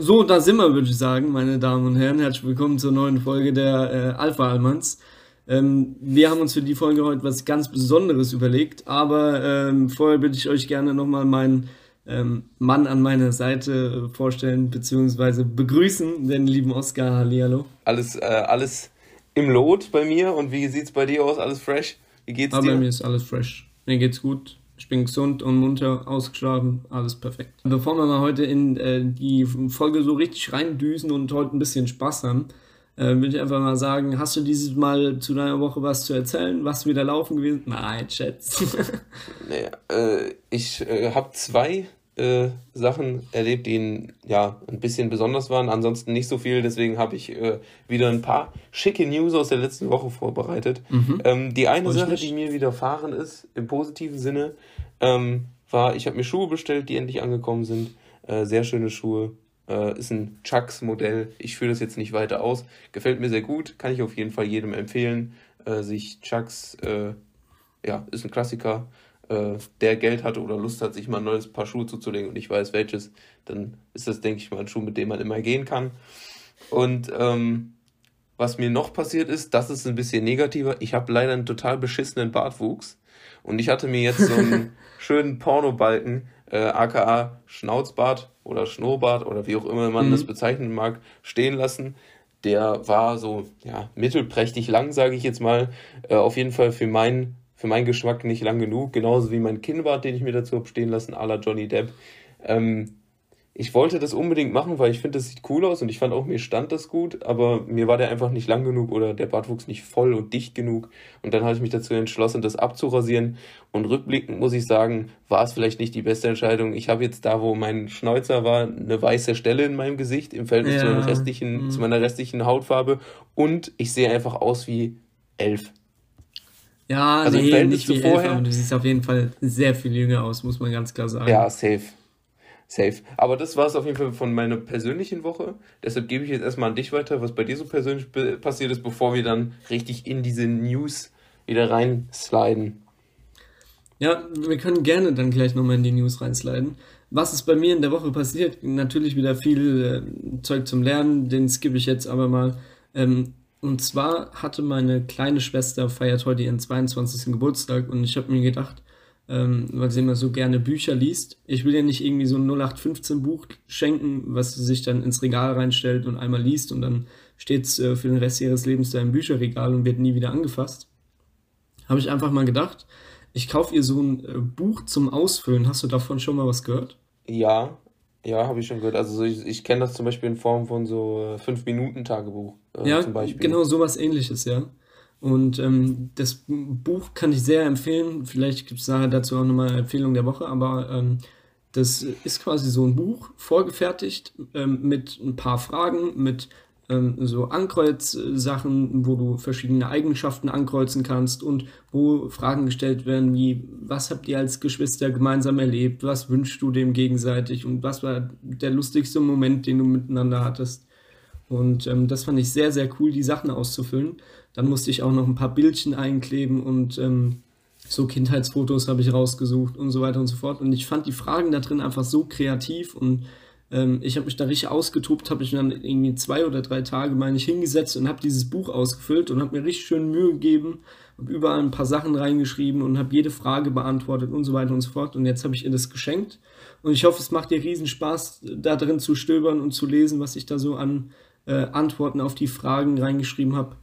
So, da sind wir, würde ich sagen, meine Damen und Herren. Herzlich willkommen zur neuen Folge der äh, Alpha Almans. Ähm, wir haben uns für die Folge heute was ganz Besonderes überlegt, aber ähm, vorher würde ich euch gerne nochmal meinen ähm, Mann an meiner Seite äh, vorstellen bzw. begrüßen, den lieben Oskar. Hallihallo. Alles, äh, alles im Lot bei mir und wie sieht es bei dir aus? Alles fresh? Wie geht's aber dir? Bei mir ist alles fresh. Mir geht's gut. Ich bin gesund und munter, ausgeschlafen, alles perfekt. Bevor wir mal heute in äh, die Folge so richtig reindüsen und heute ein bisschen Spaß haben, äh, würde ich einfach mal sagen, hast du dieses Mal zu deiner Woche was zu erzählen? Was wieder laufen gewesen? Nein, Schätz. nee, äh, ich äh, habe zwei äh, Sachen erlebt, die ja ein bisschen besonders waren, ansonsten nicht so viel. Deswegen habe ich äh, wieder ein paar schicke News aus der letzten Woche vorbereitet. Mhm. Ähm, die eine Sache, die mir widerfahren ist, im positiven Sinne, ähm, war, ich habe mir Schuhe bestellt, die endlich angekommen sind. Äh, sehr schöne Schuhe. Äh, ist ein Chucks-Modell. Ich führe das jetzt nicht weiter aus. Gefällt mir sehr gut. Kann ich auf jeden Fall jedem empfehlen, äh, sich Chucks, ja, ist ein Klassiker äh, der Geld hatte oder Lust hat, sich mal ein neues Paar Schuhe zuzulegen und ich weiß welches, dann ist das, denke ich mal, ein Schuh, mit dem man immer gehen kann. Und ähm, was mir noch passiert ist, das ist ein bisschen negativer. Ich habe leider einen total beschissenen Bartwuchs. Und ich hatte mir jetzt so einen schönen Pornobalken, äh, aka Schnauzbart oder Schnurrbart oder wie auch immer man mhm. das bezeichnen mag, stehen lassen. Der war so ja, mittelprächtig lang, sage ich jetzt mal. Äh, auf jeden Fall für meinen für meinen Geschmack nicht lang genug, genauso wie mein Kinnbart, den ich mir dazu habe stehen lassen, à la Johnny Depp. Ähm, ich wollte das unbedingt machen, weil ich finde, das sieht cool aus und ich fand auch, mir stand das gut, aber mir war der einfach nicht lang genug oder der Bartwuchs nicht voll und dicht genug. Und dann habe ich mich dazu entschlossen, das abzurasieren. Und rückblickend muss ich sagen, war es vielleicht nicht die beste Entscheidung. Ich habe jetzt da, wo mein Schnäuzer war, eine weiße Stelle in meinem Gesicht im Verhältnis ja. zu, meiner restlichen, mhm. zu meiner restlichen Hautfarbe und ich sehe einfach aus wie elf. Ja, also nee, nicht wie vorher. Elf, du siehst auf jeden Fall sehr viel jünger aus, muss man ganz klar sagen. Ja, safe. Safe. Aber das war es auf jeden Fall von meiner persönlichen Woche. Deshalb gebe ich jetzt erstmal an dich weiter, was bei dir so persönlich passiert ist, bevor wir dann richtig in diese News wieder reinsliden. Ja, wir können gerne dann gleich nochmal in die News reinsliden. Was ist bei mir in der Woche passiert? Natürlich wieder viel äh, Zeug zum Lernen, den skippe ich jetzt aber mal. Ähm, und zwar hatte meine kleine Schwester feiert heute ihren 22. Geburtstag und ich habe mir gedacht, ähm, weil sie immer so gerne Bücher liest, ich will ihr nicht irgendwie so ein 0815 Buch schenken, was sie sich dann ins Regal reinstellt und einmal liest und dann steht es äh, für den Rest ihres Lebens da im Bücherregal und wird nie wieder angefasst. Habe ich einfach mal gedacht, ich kaufe ihr so ein äh, Buch zum Ausfüllen. Hast du davon schon mal was gehört? Ja, ja, habe ich schon gehört. Also ich, ich kenne das zum Beispiel in Form von so 5-Minuten-Tagebuch äh, ja, zum Beispiel. Genau, sowas ähnliches, ja. Und ähm, das Buch kann ich sehr empfehlen. Vielleicht gibt es dazu auch nochmal eine Empfehlung der Woche, aber ähm, das ist quasi so ein Buch, vorgefertigt, ähm, mit ein paar Fragen, mit ähm, so Ankreuzsachen, wo du verschiedene Eigenschaften ankreuzen kannst und wo Fragen gestellt werden wie, was habt ihr als Geschwister gemeinsam erlebt, was wünschst du dem gegenseitig und was war der lustigste Moment, den du miteinander hattest. Und ähm, das fand ich sehr, sehr cool, die Sachen auszufüllen. Dann musste ich auch noch ein paar Bildchen einkleben und ähm, so Kindheitsfotos habe ich rausgesucht und so weiter und so fort. Und ich fand die Fragen da drin einfach so kreativ und ähm, ich habe mich da richtig ausgetobt, habe ich dann irgendwie zwei oder drei Tage, meine ich, hingesetzt und habe dieses Buch ausgefüllt und habe mir richtig schön Mühe gegeben, habe überall ein paar Sachen reingeschrieben und habe jede Frage beantwortet und so weiter und so fort. Und jetzt habe ich ihr das geschenkt und ich hoffe, es macht ihr riesen Spaß, da drin zu stöbern und zu lesen, was ich da so an äh, Antworten auf die Fragen reingeschrieben habe.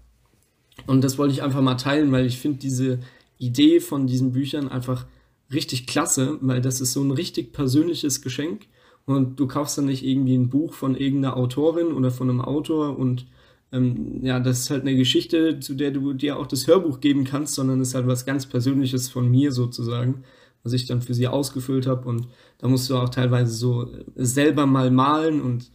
Und das wollte ich einfach mal teilen, weil ich finde diese Idee von diesen Büchern einfach richtig klasse, weil das ist so ein richtig persönliches Geschenk und du kaufst dann nicht irgendwie ein Buch von irgendeiner Autorin oder von einem Autor und ähm, ja, das ist halt eine Geschichte, zu der du dir auch das Hörbuch geben kannst, sondern es ist halt was ganz Persönliches von mir sozusagen, was ich dann für sie ausgefüllt habe und da musst du auch teilweise so selber mal malen und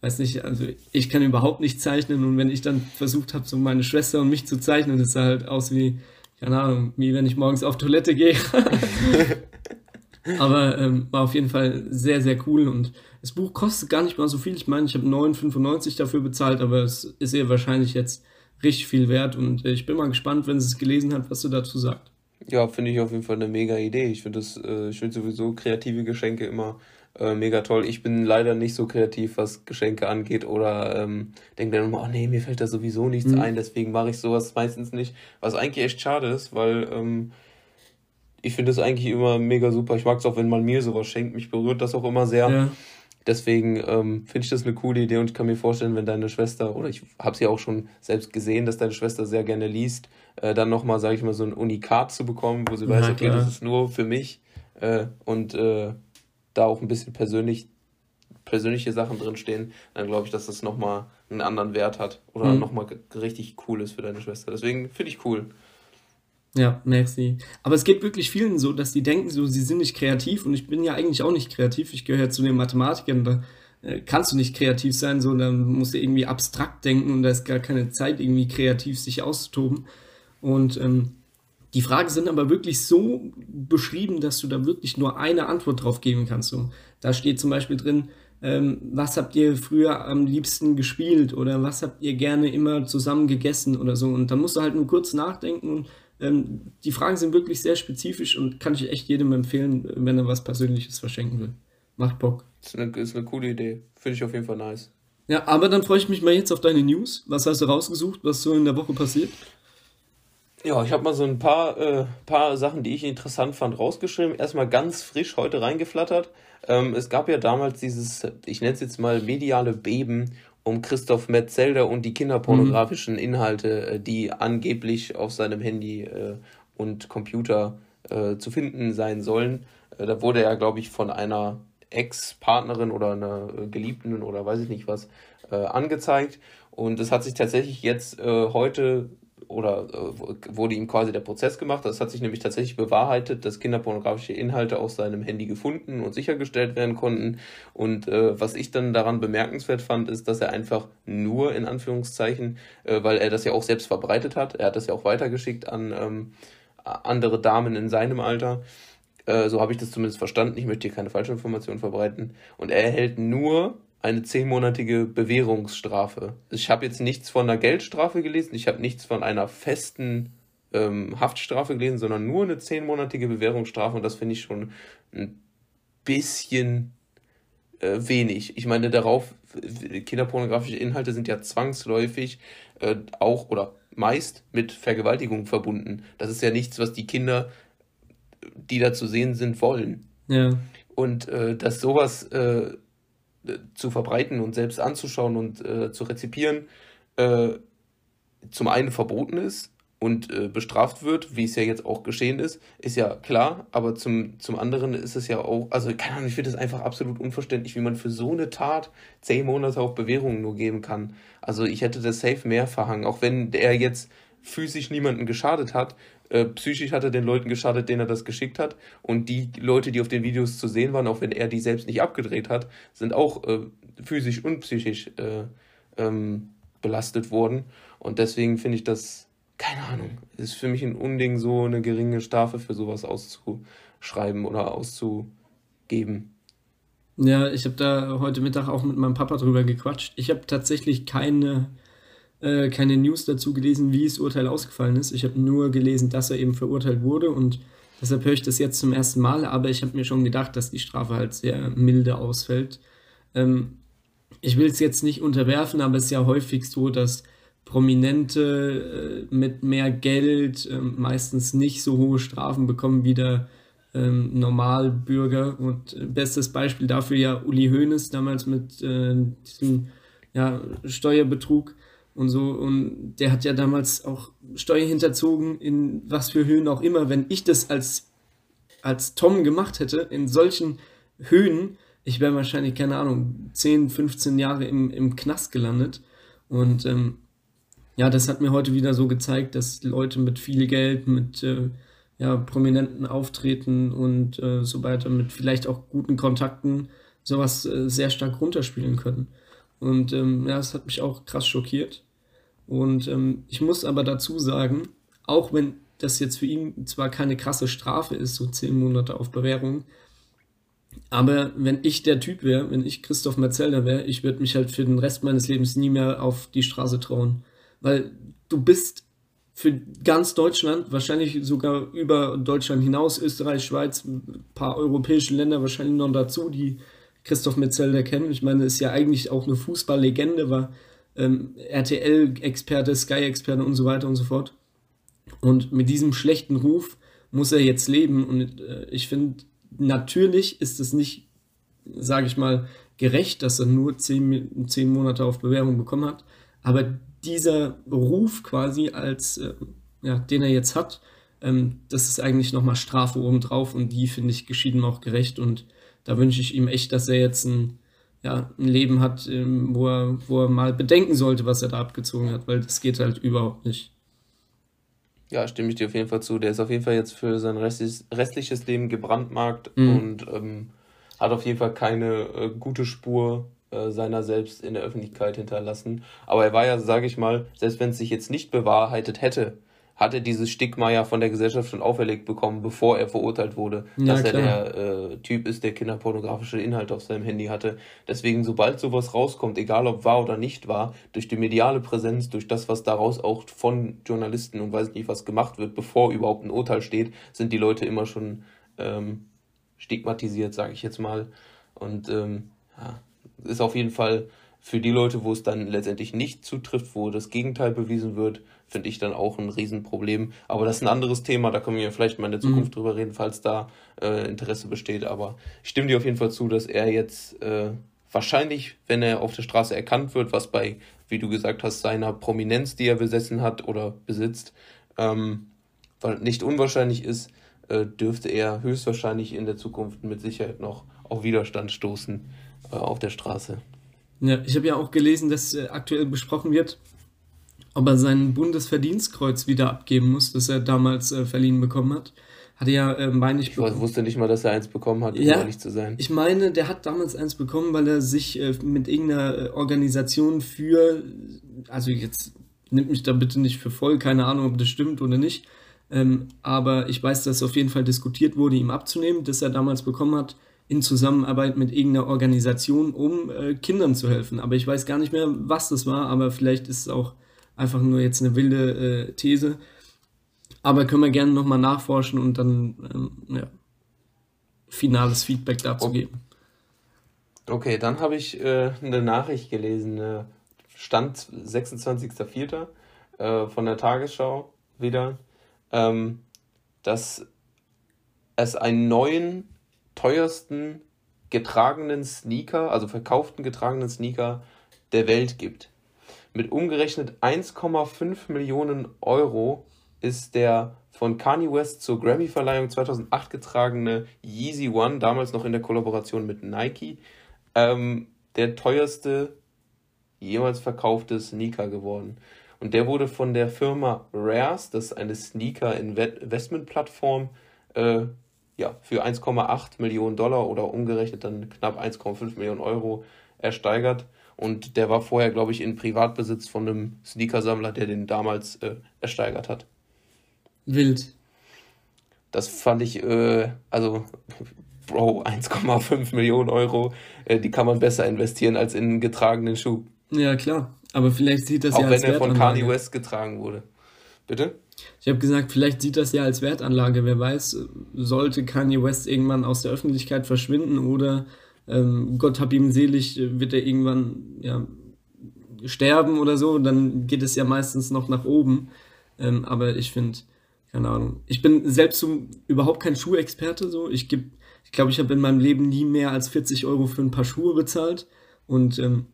weiß nicht, also ich kann überhaupt nicht zeichnen und wenn ich dann versucht habe, so meine Schwester und mich zu zeichnen, das sah halt aus wie, keine Ahnung, wie wenn ich morgens auf Toilette gehe. Aber ähm, war auf jeden Fall sehr, sehr cool und das Buch kostet gar nicht mal so viel. Ich meine, ich habe 9,95 dafür bezahlt, aber es ist ihr wahrscheinlich jetzt richtig viel wert und ich bin mal gespannt, wenn sie es gelesen hat, was sie dazu sagt. Ja, finde ich auf jeden Fall eine mega Idee. Ich finde das, äh, ich finde sowieso kreative Geschenke immer Äh, mega toll. Ich bin leider nicht so kreativ, was Geschenke angeht oder ähm, denke dann immer, oh nee, mir fällt da sowieso nichts mhm. ein, deswegen mache ich sowas meistens nicht. Was eigentlich echt schade ist, weil ähm, ich finde es eigentlich immer mega super. Ich mag es auch, wenn man mir sowas schenkt. Mich berührt das auch immer sehr. Ja. Deswegen ähm, finde ich das eine coole Idee und ich kann mir vorstellen, wenn deine Schwester, oder ich habe sie auch schon selbst gesehen, dass deine Schwester sehr gerne liest, äh, dann nochmal, sage ich mal, so ein Unikat zu bekommen, wo sie weiß, okay, das ist nur für mich äh, und äh, da auch ein bisschen persönlich, persönliche Sachen drinstehen, dann glaube ich, dass das nochmal einen anderen Wert hat oder mhm. nochmal richtig cool ist für deine Schwester. Deswegen finde ich cool. Ja, merci. Aber es geht wirklich vielen so, dass die denken so, sie sind nicht kreativ und ich bin ja eigentlich auch nicht kreativ. Ich gehöre ja zu den Mathematikern, da äh, kannst du nicht kreativ sein, so, dann musst du irgendwie abstrakt denken und da ist gar keine Zeit, irgendwie kreativ sich auszutoben. Und ähm, die Fragen sind aber wirklich so beschrieben, dass du da wirklich nur eine Antwort drauf geben kannst. So, da steht zum Beispiel drin, ähm, was habt ihr früher am liebsten gespielt oder was habt ihr gerne immer zusammen gegessen oder so. Und dann musst du halt nur kurz nachdenken und ähm, die Fragen sind wirklich sehr spezifisch und kann ich echt jedem empfehlen, wenn er was Persönliches verschenken will. Macht Bock. Das ist eine, ist eine coole Idee. Finde ich auf jeden Fall nice. Ja, aber dann freue ich mich mal jetzt auf deine News. Was hast du rausgesucht, was so in der Woche passiert? Ja, ich habe mal so ein paar, äh, paar Sachen, die ich interessant fand, rausgeschrieben. Erstmal ganz frisch heute reingeflattert. Ähm, es gab ja damals dieses, ich nenne es jetzt mal mediale Beben um Christoph Metzelder und die kinderpornografischen Inhalte, äh, die angeblich auf seinem Handy äh, und Computer äh, zu finden sein sollen. Äh, da wurde er, glaube ich, von einer Ex-Partnerin oder einer äh, Geliebten oder weiß ich nicht was äh, angezeigt. Und es hat sich tatsächlich jetzt heute oder äh, wurde ihm quasi der Prozess gemacht. Das hat sich nämlich tatsächlich bewahrheitet, dass kinderpornografische Inhalte aus seinem Handy gefunden und sichergestellt werden konnten. Und äh, was ich dann daran bemerkenswert fand, ist, dass er einfach nur in Anführungszeichen, äh, weil er das ja auch selbst verbreitet hat, er hat das ja auch weitergeschickt an ähm, andere Damen in seinem Alter. Äh, so habe ich das zumindest verstanden. Ich möchte hier keine falsche Information verbreiten. Und er erhält nur eine zehnmonatige Bewährungsstrafe. Ich habe jetzt nichts von einer Geldstrafe gelesen, ich habe nichts von einer festen ähm, Haftstrafe gelesen, sondern nur eine zehnmonatige Bewährungsstrafe und das finde ich schon ein bisschen äh, wenig. Ich meine, darauf, kinderpornografische Inhalte sind ja zwangsläufig äh, auch oder meist mit Vergewaltigung verbunden. Das ist ja nichts, was die Kinder, die da zu sehen sind, wollen. Ja. Und äh, dass sowas äh, zu verbreiten und selbst anzuschauen und äh, zu rezipieren, äh, zum einen verboten ist und äh, bestraft wird, wie es ja jetzt auch geschehen ist, ist ja klar, aber zum, zum anderen ist es ja auch, also keine Ahnung, ich finde es einfach absolut unverständlich, wie man für so eine Tat zehn Monate auf Bewährung nur geben kann. Also ich hätte das safe mehr verhangen, auch wenn der jetzt physisch niemanden geschadet hat, äh, psychisch hat er den Leuten geschadet, denen er das geschickt hat. Und die Leute, die auf den Videos zu sehen waren, auch wenn er die selbst nicht abgedreht hat, sind auch äh, physisch und psychisch äh, ähm, belastet worden. Und deswegen finde ich das, keine Ahnung, ist für mich ein Unding, so eine geringe Strafe für sowas auszuschreiben oder auszugeben. Ja, ich habe da heute Mittag auch mit meinem Papa drüber gequatscht. Ich habe tatsächlich keine äh, keine News dazu gelesen, wie das Urteil ausgefallen ist. Ich habe nur gelesen, dass er eben verurteilt wurde und deshalb höre ich das jetzt zum ersten Mal, aber ich habe mir schon gedacht, dass die Strafe halt sehr milde ausfällt. Ähm, ich will es jetzt nicht unterwerfen, aber es ist ja häufig so, dass Prominente äh, mit mehr Geld äh, meistens nicht so hohe Strafen bekommen wie der ähm, Normalbürger. Und äh, bestes Beispiel dafür ja Uli Hoeneß damals mit äh, diesem ja, Steuerbetrug und so. Und der hat ja damals auch Steuer hinterzogen, in was für Höhen auch immer. Wenn ich das als, als Tom gemacht hätte, in solchen Höhen, ich wäre wahrscheinlich, keine Ahnung, 10, 15 Jahre im, im Knast gelandet. Und ähm, ja, das hat mir heute wieder so gezeigt, dass Leute mit viel Geld, mit äh, ja, prominenten Auftreten und äh, so weiter, mit vielleicht auch guten Kontakten, sowas äh, sehr stark runterspielen können. Und ähm, ja, das hat mich auch krass schockiert. Und ähm, ich muss aber dazu sagen, auch wenn das jetzt für ihn zwar keine krasse Strafe ist, so zehn Monate auf Bewährung, aber wenn ich der Typ wäre, wenn ich Christoph Metzelder wäre, ich würde mich halt für den Rest meines Lebens nie mehr auf die Straße trauen. Weil du bist für ganz Deutschland, wahrscheinlich sogar über Deutschland hinaus, Österreich, Schweiz, ein paar europäische Länder wahrscheinlich noch dazu, die Christoph Metzelder kennen. Ich meine, ist ja eigentlich auch eine Fußballlegende, war ähm, RTL-Experte, Sky-Experte und so weiter und so fort. Und mit diesem schlechten Ruf muss er jetzt leben. Und äh, ich finde, natürlich ist es nicht, sage ich mal, gerecht, dass er nur zehn, zehn Monate auf Bewährung bekommen hat. Aber dieser Ruf quasi als, äh, ja, den er jetzt hat, ähm, das ist eigentlich nochmal Strafe obendrauf und die finde ich geschieht ihm auch gerecht und da wünsche ich ihm echt, dass er jetzt ein, ja, ein Leben hat, ähm, wo, er, wo er mal bedenken sollte, was er da abgezogen hat, weil das geht halt überhaupt nicht. Ja, stimme ich dir auf jeden Fall zu. Der ist auf jeden Fall jetzt für sein restliches, restliches Leben gebrandmarkt mhm. und ähm, hat auf jeden Fall keine äh, gute Spur äh, seiner selbst in der Öffentlichkeit hinterlassen. Aber er war ja, sage ich mal, selbst wenn es sich jetzt nicht bewahrheitet hätte, hat er dieses Stigma ja von der Gesellschaft schon auferlegt bekommen, bevor er verurteilt wurde, ja, dass klar. er der äh, Typ ist, der kinderpornografische Inhalte auf seinem Handy hatte. Deswegen, sobald sowas rauskommt, egal ob wahr oder nicht wahr, durch die mediale Präsenz, durch das, was daraus auch von Journalisten und weiß nicht was gemacht wird, bevor überhaupt ein Urteil steht, sind die Leute immer schon ähm, stigmatisiert, sage ich jetzt mal. Und ähm, ja, ist auf jeden Fall für die Leute, wo es dann letztendlich nicht zutrifft, wo das Gegenteil bewiesen wird, finde ich dann auch ein Riesenproblem. Aber das ist ein anderes Thema, da können wir vielleicht mal in der mhm. Zukunft mhm. drüber reden, falls da äh, Interesse besteht. Aber ich stimme dir auf jeden Fall zu, dass er jetzt äh, wahrscheinlich, wenn er auf der Straße erkannt wird, was bei, wie du gesagt hast, seiner Prominenz, die er besessen hat oder besitzt, ähm, nicht unwahrscheinlich ist, äh, dürfte er höchstwahrscheinlich in der Zukunft mit Sicherheit noch auf Widerstand stoßen äh, auf der Straße. Ja, ich habe ja auch gelesen, dass äh, aktuell besprochen wird, ob er sein Bundesverdienstkreuz wieder abgeben muss, das er damals äh, verliehen bekommen hat. Hatte ja, äh, meine ich. Ich wusste nicht mal, dass er eins bekommen hat, um ja, ehrlich zu sein. Ich meine, der hat damals eins bekommen, weil er sich äh, mit irgendeiner äh, Organisation für, also jetzt nimmt mich da bitte nicht für voll, keine Ahnung, ob das stimmt oder nicht. Ähm, aber ich weiß, dass auf jeden Fall diskutiert wurde, ihm abzunehmen, das er damals bekommen hat in Zusammenarbeit mit irgendeiner Organisation, um äh, Kindern zu helfen. Aber ich weiß gar nicht mehr, was das war, aber vielleicht ist es auch einfach nur jetzt eine wilde äh, These. Aber können wir gerne nochmal nachforschen und dann ähm, ja, finales Feedback dazu geben. Okay, dann habe ich äh, eine Nachricht gelesen, äh, Stand 26.04. Äh, von der Tagesschau wieder, ähm, dass es einen neuen teuersten getragenen Sneaker, also verkauften getragenen Sneaker der Welt gibt. Mit umgerechnet 1,5 Millionen Euro ist der von Kanye West zur Grammy-Verleihung 2008 getragene Yeezy One, damals noch in der Kollaboration mit Nike, ähm, der teuerste jemals verkaufte Sneaker geworden. Und der wurde von der Firma Rares, das ist eine Sneaker-Investment-Plattform, äh, ja, für 1,8 Millionen Dollar oder umgerechnet dann knapp 1,5 Millionen Euro ersteigert. Und der war vorher, glaube ich, in Privatbesitz von einem Sneakersammler, der den damals äh, ersteigert hat. Wild. Das fand ich, äh, also, Bro, 1,5 Millionen Euro, äh, die kann man besser investieren als in einen getragenen Schuh. Ja, klar. Aber vielleicht sieht das Auch ja als wenn er von Kanye West getragen wurde. Bitte? Ich habe gesagt, vielleicht sieht das ja als Wertanlage. Wer weiß, sollte Kanye West irgendwann aus der Öffentlichkeit verschwinden oder ähm, Gott hab ihm selig, wird er irgendwann ja, sterben oder so, dann geht es ja meistens noch nach oben. Ähm, aber ich finde, keine Ahnung. Ich bin selbst so überhaupt kein Schuhexperte. So. Ich glaube, ich, glaub, ich habe in meinem Leben nie mehr als 40 Euro für ein paar Schuhe bezahlt. Und ähm,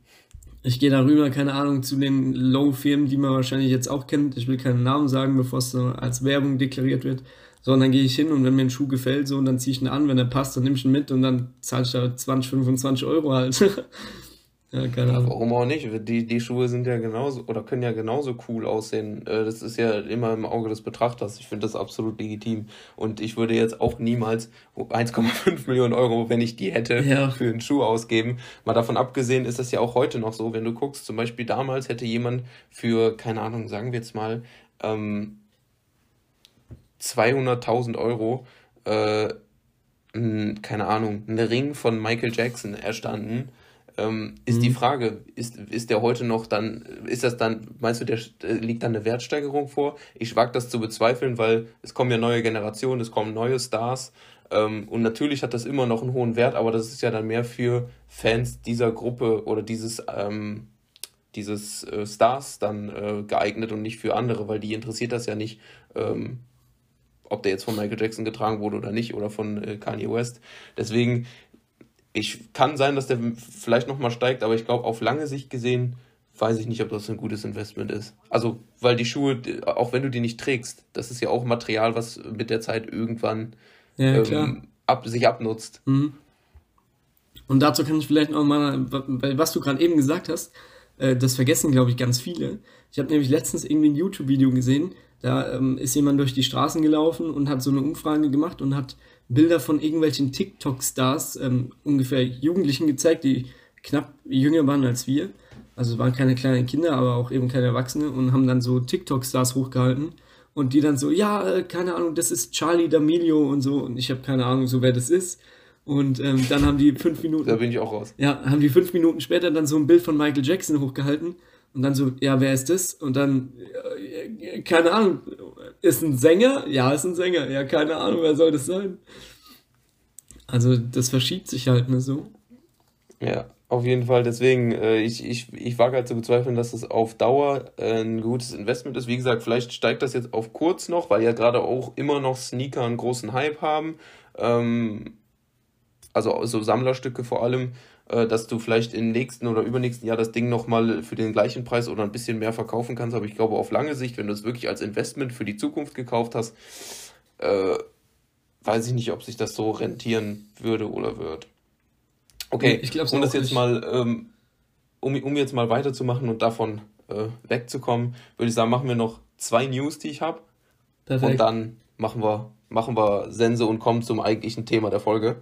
ich gehe darüber, keine Ahnung, zu den Low-Firmen, die man wahrscheinlich jetzt auch kennt. Ich will keinen Namen sagen, bevor es so als Werbung deklariert wird. Sondern gehe ich hin und wenn mir ein Schuh gefällt, so, dann ziehe ich ihn an, wenn er passt, dann nehme ich ihn mit und dann zahle ich da 20, 25 Euro halt. Ja, keine Ahnung. Warum auch nicht? Die, die Schuhe sind ja genauso oder können ja genauso cool aussehen. Äh, das ist ja immer im Auge des Betrachters. Ich finde das absolut legitim. Und ich würde jetzt auch niemals 1,5 Millionen Euro, wenn ich die hätte, ja. für einen Schuh ausgeben. Mal davon abgesehen ist das ja auch heute noch so. Wenn du guckst, zum Beispiel damals hätte jemand für, keine Ahnung, sagen wir jetzt mal, ähm, 200.000 Euro, äh, keine Ahnung, einen Ring von Michael Jackson erstanden ähm, ist mhm. die Frage, ist, ist der heute noch dann, ist das dann, meinst du, der äh, liegt dann eine Wertsteigerung vor? Ich wage das zu bezweifeln, weil es kommen ja neue Generationen, es kommen neue Stars. Ähm, und natürlich hat das immer noch einen hohen Wert, aber das ist ja dann mehr für Fans dieser Gruppe oder dieses, ähm, dieses äh, Stars dann äh, geeignet und nicht für andere, weil die interessiert das ja nicht, ähm, ob der jetzt von Michael Jackson getragen wurde oder nicht oder von äh, Kanye West. Deswegen, ich kann sein, dass der vielleicht nochmal steigt, aber ich glaube, auf lange Sicht gesehen, weiß ich nicht, ob das ein gutes Investment ist. Also, weil die Schuhe, auch wenn du die nicht trägst, das ist ja auch Material, was mit der Zeit irgendwann ja, ähm, ab, sich abnutzt. Mhm. Und dazu kann ich vielleicht noch mal, was du gerade eben gesagt hast, äh, das vergessen, glaube ich, ganz viele. Ich habe nämlich letztens irgendwie ein YouTube-Video gesehen, da ähm, ist jemand durch die Straßen gelaufen und hat so eine Umfrage gemacht und hat Bilder von irgendwelchen TikTok-Stars, ähm, ungefähr Jugendlichen gezeigt, die knapp jünger waren als wir. Also es waren keine kleinen Kinder, aber auch eben keine Erwachsene und haben dann so TikTok-Stars hochgehalten und die dann so, ja, äh, keine Ahnung, das ist Charlie D'Amelio und so und ich habe keine Ahnung, so wer das ist. Und ähm, dann haben die fünf Minuten. Da bin ich auch raus. Ja, haben die fünf Minuten später dann so ein Bild von Michael Jackson hochgehalten und dann so, ja, wer ist das? Und dann, äh, keine Ahnung, ist ein Sänger? Ja, ist ein Sänger. Ja, keine Ahnung, wer soll das sein? Also, das verschiebt sich halt, ne, so. Ja, auf jeden Fall. Deswegen, äh, ich, ich, ich wage halt zu bezweifeln, dass das auf Dauer äh, ein gutes Investment ist. Wie gesagt, vielleicht steigt das jetzt auf kurz noch, weil ja gerade auch immer noch Sneaker einen großen Hype haben. Ähm, also so Sammlerstücke vor allem, äh, dass du vielleicht im nächsten oder übernächsten Jahr das Ding nochmal für den gleichen Preis oder ein bisschen mehr verkaufen kannst. Aber ich glaube, auf lange Sicht, wenn du es wirklich als Investment für die Zukunft gekauft hast, äh, weiß ich nicht, ob sich das so rentieren würde oder wird. Okay, ich glaube, um das jetzt nicht. mal, ähm, um, um jetzt mal weiterzumachen und davon äh, wegzukommen, würde ich sagen, machen wir noch zwei News, die ich habe. Und dann machen wir, machen wir Sense und kommen zum eigentlichen Thema der Folge.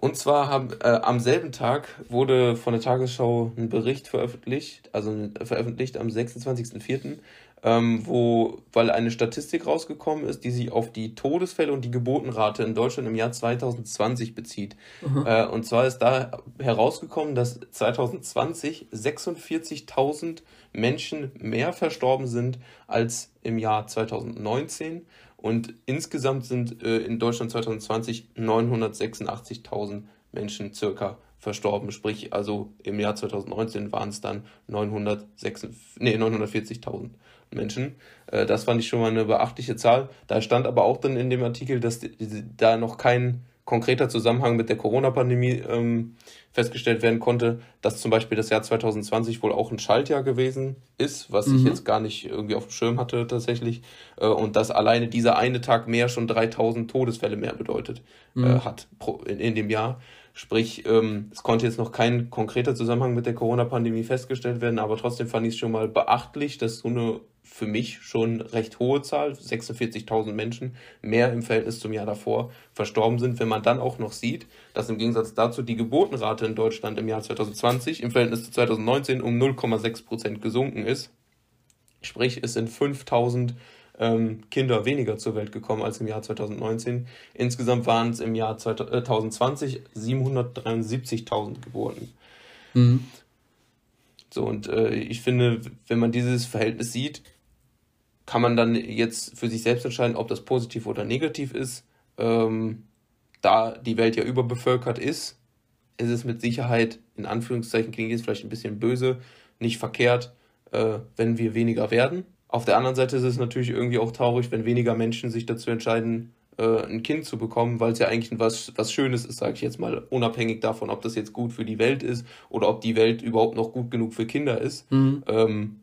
Und zwar haben, äh, am selben Tag wurde von der Tagesschau ein Bericht veröffentlicht, also veröffentlicht am 26.04., ähm, wo, weil eine Statistik rausgekommen ist, die sich auf die Todesfälle und die Geburtenrate in Deutschland im Jahr 2020 bezieht. Mhm. Äh, und zwar ist da herausgekommen, dass 2020 46.000 Menschen mehr verstorben sind als im Jahr 2019 und insgesamt sind äh, in Deutschland 2020 986.000 Menschen circa verstorben. Sprich, also im Jahr 2019 waren es dann 946, nee, 940.000 Menschen. Äh, das fand ich schon mal eine beachtliche Zahl. Da stand aber auch dann in dem Artikel, dass die, die, da noch kein konkreter Zusammenhang mit der Corona-Pandemie ähm, festgestellt werden konnte, dass zum Beispiel das Jahr 2020 wohl auch ein Schaltjahr gewesen ist, was mhm. ich jetzt gar nicht irgendwie auf dem Schirm hatte tatsächlich, äh, und dass alleine dieser eine Tag mehr schon 3000 Todesfälle mehr bedeutet äh, mhm. äh, hat pro, in, in dem Jahr. Sprich, ähm, es konnte jetzt noch kein konkreter Zusammenhang mit der Corona-Pandemie festgestellt werden, aber trotzdem fand ich es schon mal beachtlich, dass so eine für mich schon recht hohe Zahl, 46.000 Menschen mehr im Verhältnis zum Jahr davor verstorben sind. Wenn man dann auch noch sieht, dass im Gegensatz dazu die Geburtenrate in Deutschland im Jahr 2020 im Verhältnis zu 2019 um 0,6 Prozent gesunken ist. Sprich, es sind 5.000 ähm, Kinder weniger zur Welt gekommen als im Jahr 2019. Insgesamt waren es im Jahr 2020 773.000 Geburten. Mhm. So, und äh, ich finde, wenn man dieses Verhältnis sieht, kann man dann jetzt für sich selbst entscheiden, ob das positiv oder negativ ist. Ähm, da die Welt ja überbevölkert ist, ist es mit Sicherheit, in Anführungszeichen klingt jetzt vielleicht ein bisschen böse, nicht verkehrt, äh, wenn wir weniger werden. Auf der anderen Seite ist es natürlich irgendwie auch traurig, wenn weniger Menschen sich dazu entscheiden, äh, ein Kind zu bekommen, weil es ja eigentlich was, was Schönes ist, sage ich jetzt mal, unabhängig davon, ob das jetzt gut für die Welt ist oder ob die Welt überhaupt noch gut genug für Kinder ist, mhm. ähm,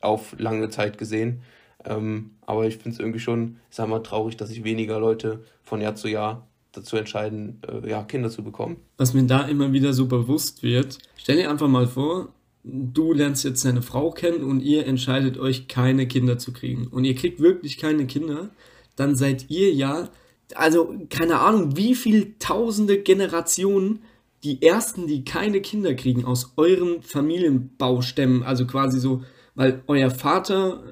auf lange Zeit gesehen. Ähm, aber ich finde es irgendwie schon, ich sag mal, traurig, dass sich weniger Leute von Jahr zu Jahr dazu entscheiden, äh, ja, Kinder zu bekommen. Was mir da immer wieder so bewusst wird, stell dir einfach mal vor, du lernst jetzt deine Frau kennen und ihr entscheidet euch, keine Kinder zu kriegen. Und ihr kriegt wirklich keine Kinder, dann seid ihr ja, also keine Ahnung, wie viele tausende Generationen die ersten, die keine Kinder kriegen, aus euren Familienbaustämmen, also quasi so, weil euer Vater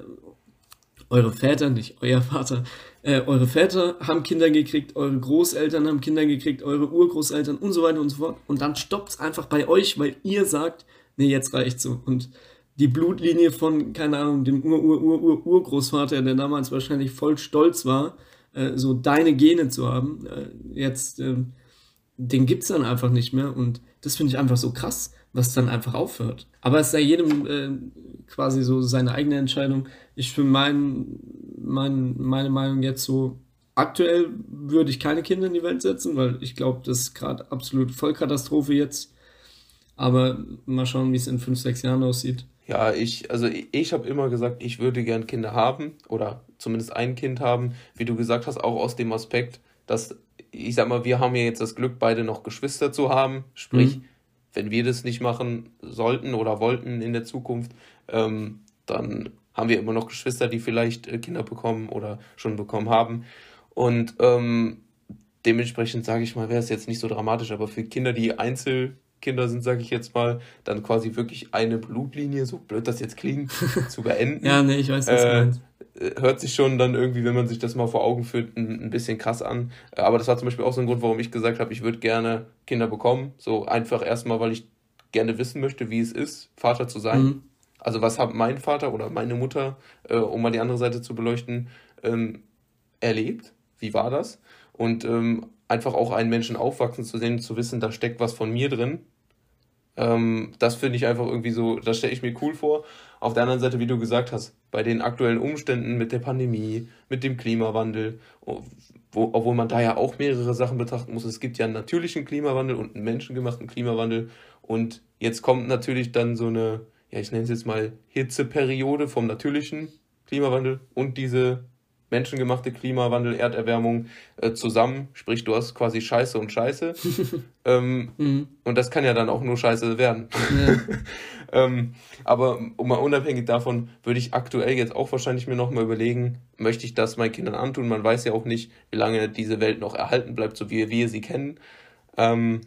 eure Väter, nicht euer Vater, äh, eure Väter haben Kinder gekriegt, eure Großeltern haben Kinder gekriegt, eure Urgroßeltern und so weiter und so fort. Und dann stoppt es einfach bei euch, weil ihr sagt, nee, jetzt reicht's so. Und die Blutlinie von, keine Ahnung, dem Ur-Ur-Ur-Urgroßvater, der damals wahrscheinlich voll stolz war, äh, so deine Gene zu haben, äh, jetzt, äh, den gibt es dann einfach nicht mehr. Und das finde ich einfach so krass, was dann einfach aufhört. Aber es sei jedem äh, quasi so seine eigene Entscheidung. Ich für mein, mein, meine Meinung jetzt so, aktuell würde ich keine Kinder in die Welt setzen, weil ich glaube, das ist gerade absolut Vollkatastrophe jetzt. Aber mal schauen, wie es in fünf, sechs Jahren aussieht. Ja, ich, also ich, ich habe immer gesagt, ich würde gern Kinder haben oder zumindest ein Kind haben, wie du gesagt hast, auch aus dem Aspekt, dass, ich sag mal, wir haben ja jetzt das Glück, beide noch Geschwister zu haben. Sprich, mhm. Wenn wir das nicht machen sollten oder wollten in der Zukunft, ähm, dann haben wir immer noch Geschwister, die vielleicht äh, Kinder bekommen oder schon bekommen haben. Und ähm, dementsprechend sage ich mal, wäre es jetzt nicht so dramatisch, aber für Kinder, die einzeln Kinder sind, sage ich jetzt mal, dann quasi wirklich eine Blutlinie, so blöd das jetzt klingt, zu beenden. ja, nee, ich weiß, was äh, du meinst. Äh, hört sich schon dann irgendwie, wenn man sich das mal vor Augen führt, ein, ein bisschen krass an. Äh, aber das war zum Beispiel auch so ein Grund, warum ich gesagt habe, ich würde gerne Kinder bekommen. So einfach erstmal, weil ich gerne wissen möchte, wie es ist, Vater zu sein. Mhm. Also was hat mein Vater oder meine Mutter, äh, um mal die andere Seite zu beleuchten, ähm, erlebt? Wie war das? Und ähm, einfach auch einen Menschen aufwachsen zu sehen, zu wissen, da steckt was von mir drin. Ähm, das finde ich einfach irgendwie so, das stelle ich mir cool vor. Auf der anderen Seite, wie du gesagt hast, bei den aktuellen Umständen mit der Pandemie, mit dem Klimawandel, wo, obwohl man da ja auch mehrere Sachen betrachten muss. Es gibt ja einen natürlichen Klimawandel und einen menschengemachten Klimawandel. Und jetzt kommt natürlich dann so eine, ja, ich nenne es jetzt mal Hitzeperiode vom natürlichen Klimawandel und diese menschengemachte Klimawandel, Erderwärmung äh, zusammen. Sprich, du hast quasi Scheiße und Scheiße. ähm, mhm. Und das kann ja dann auch nur Scheiße werden. Ja. ähm, aber um mal unabhängig davon würde ich aktuell jetzt auch wahrscheinlich mir nochmal überlegen, möchte ich das meinen Kindern antun? Man weiß ja auch nicht, wie lange diese Welt noch erhalten bleibt, so wie wir sie kennen. Ähm,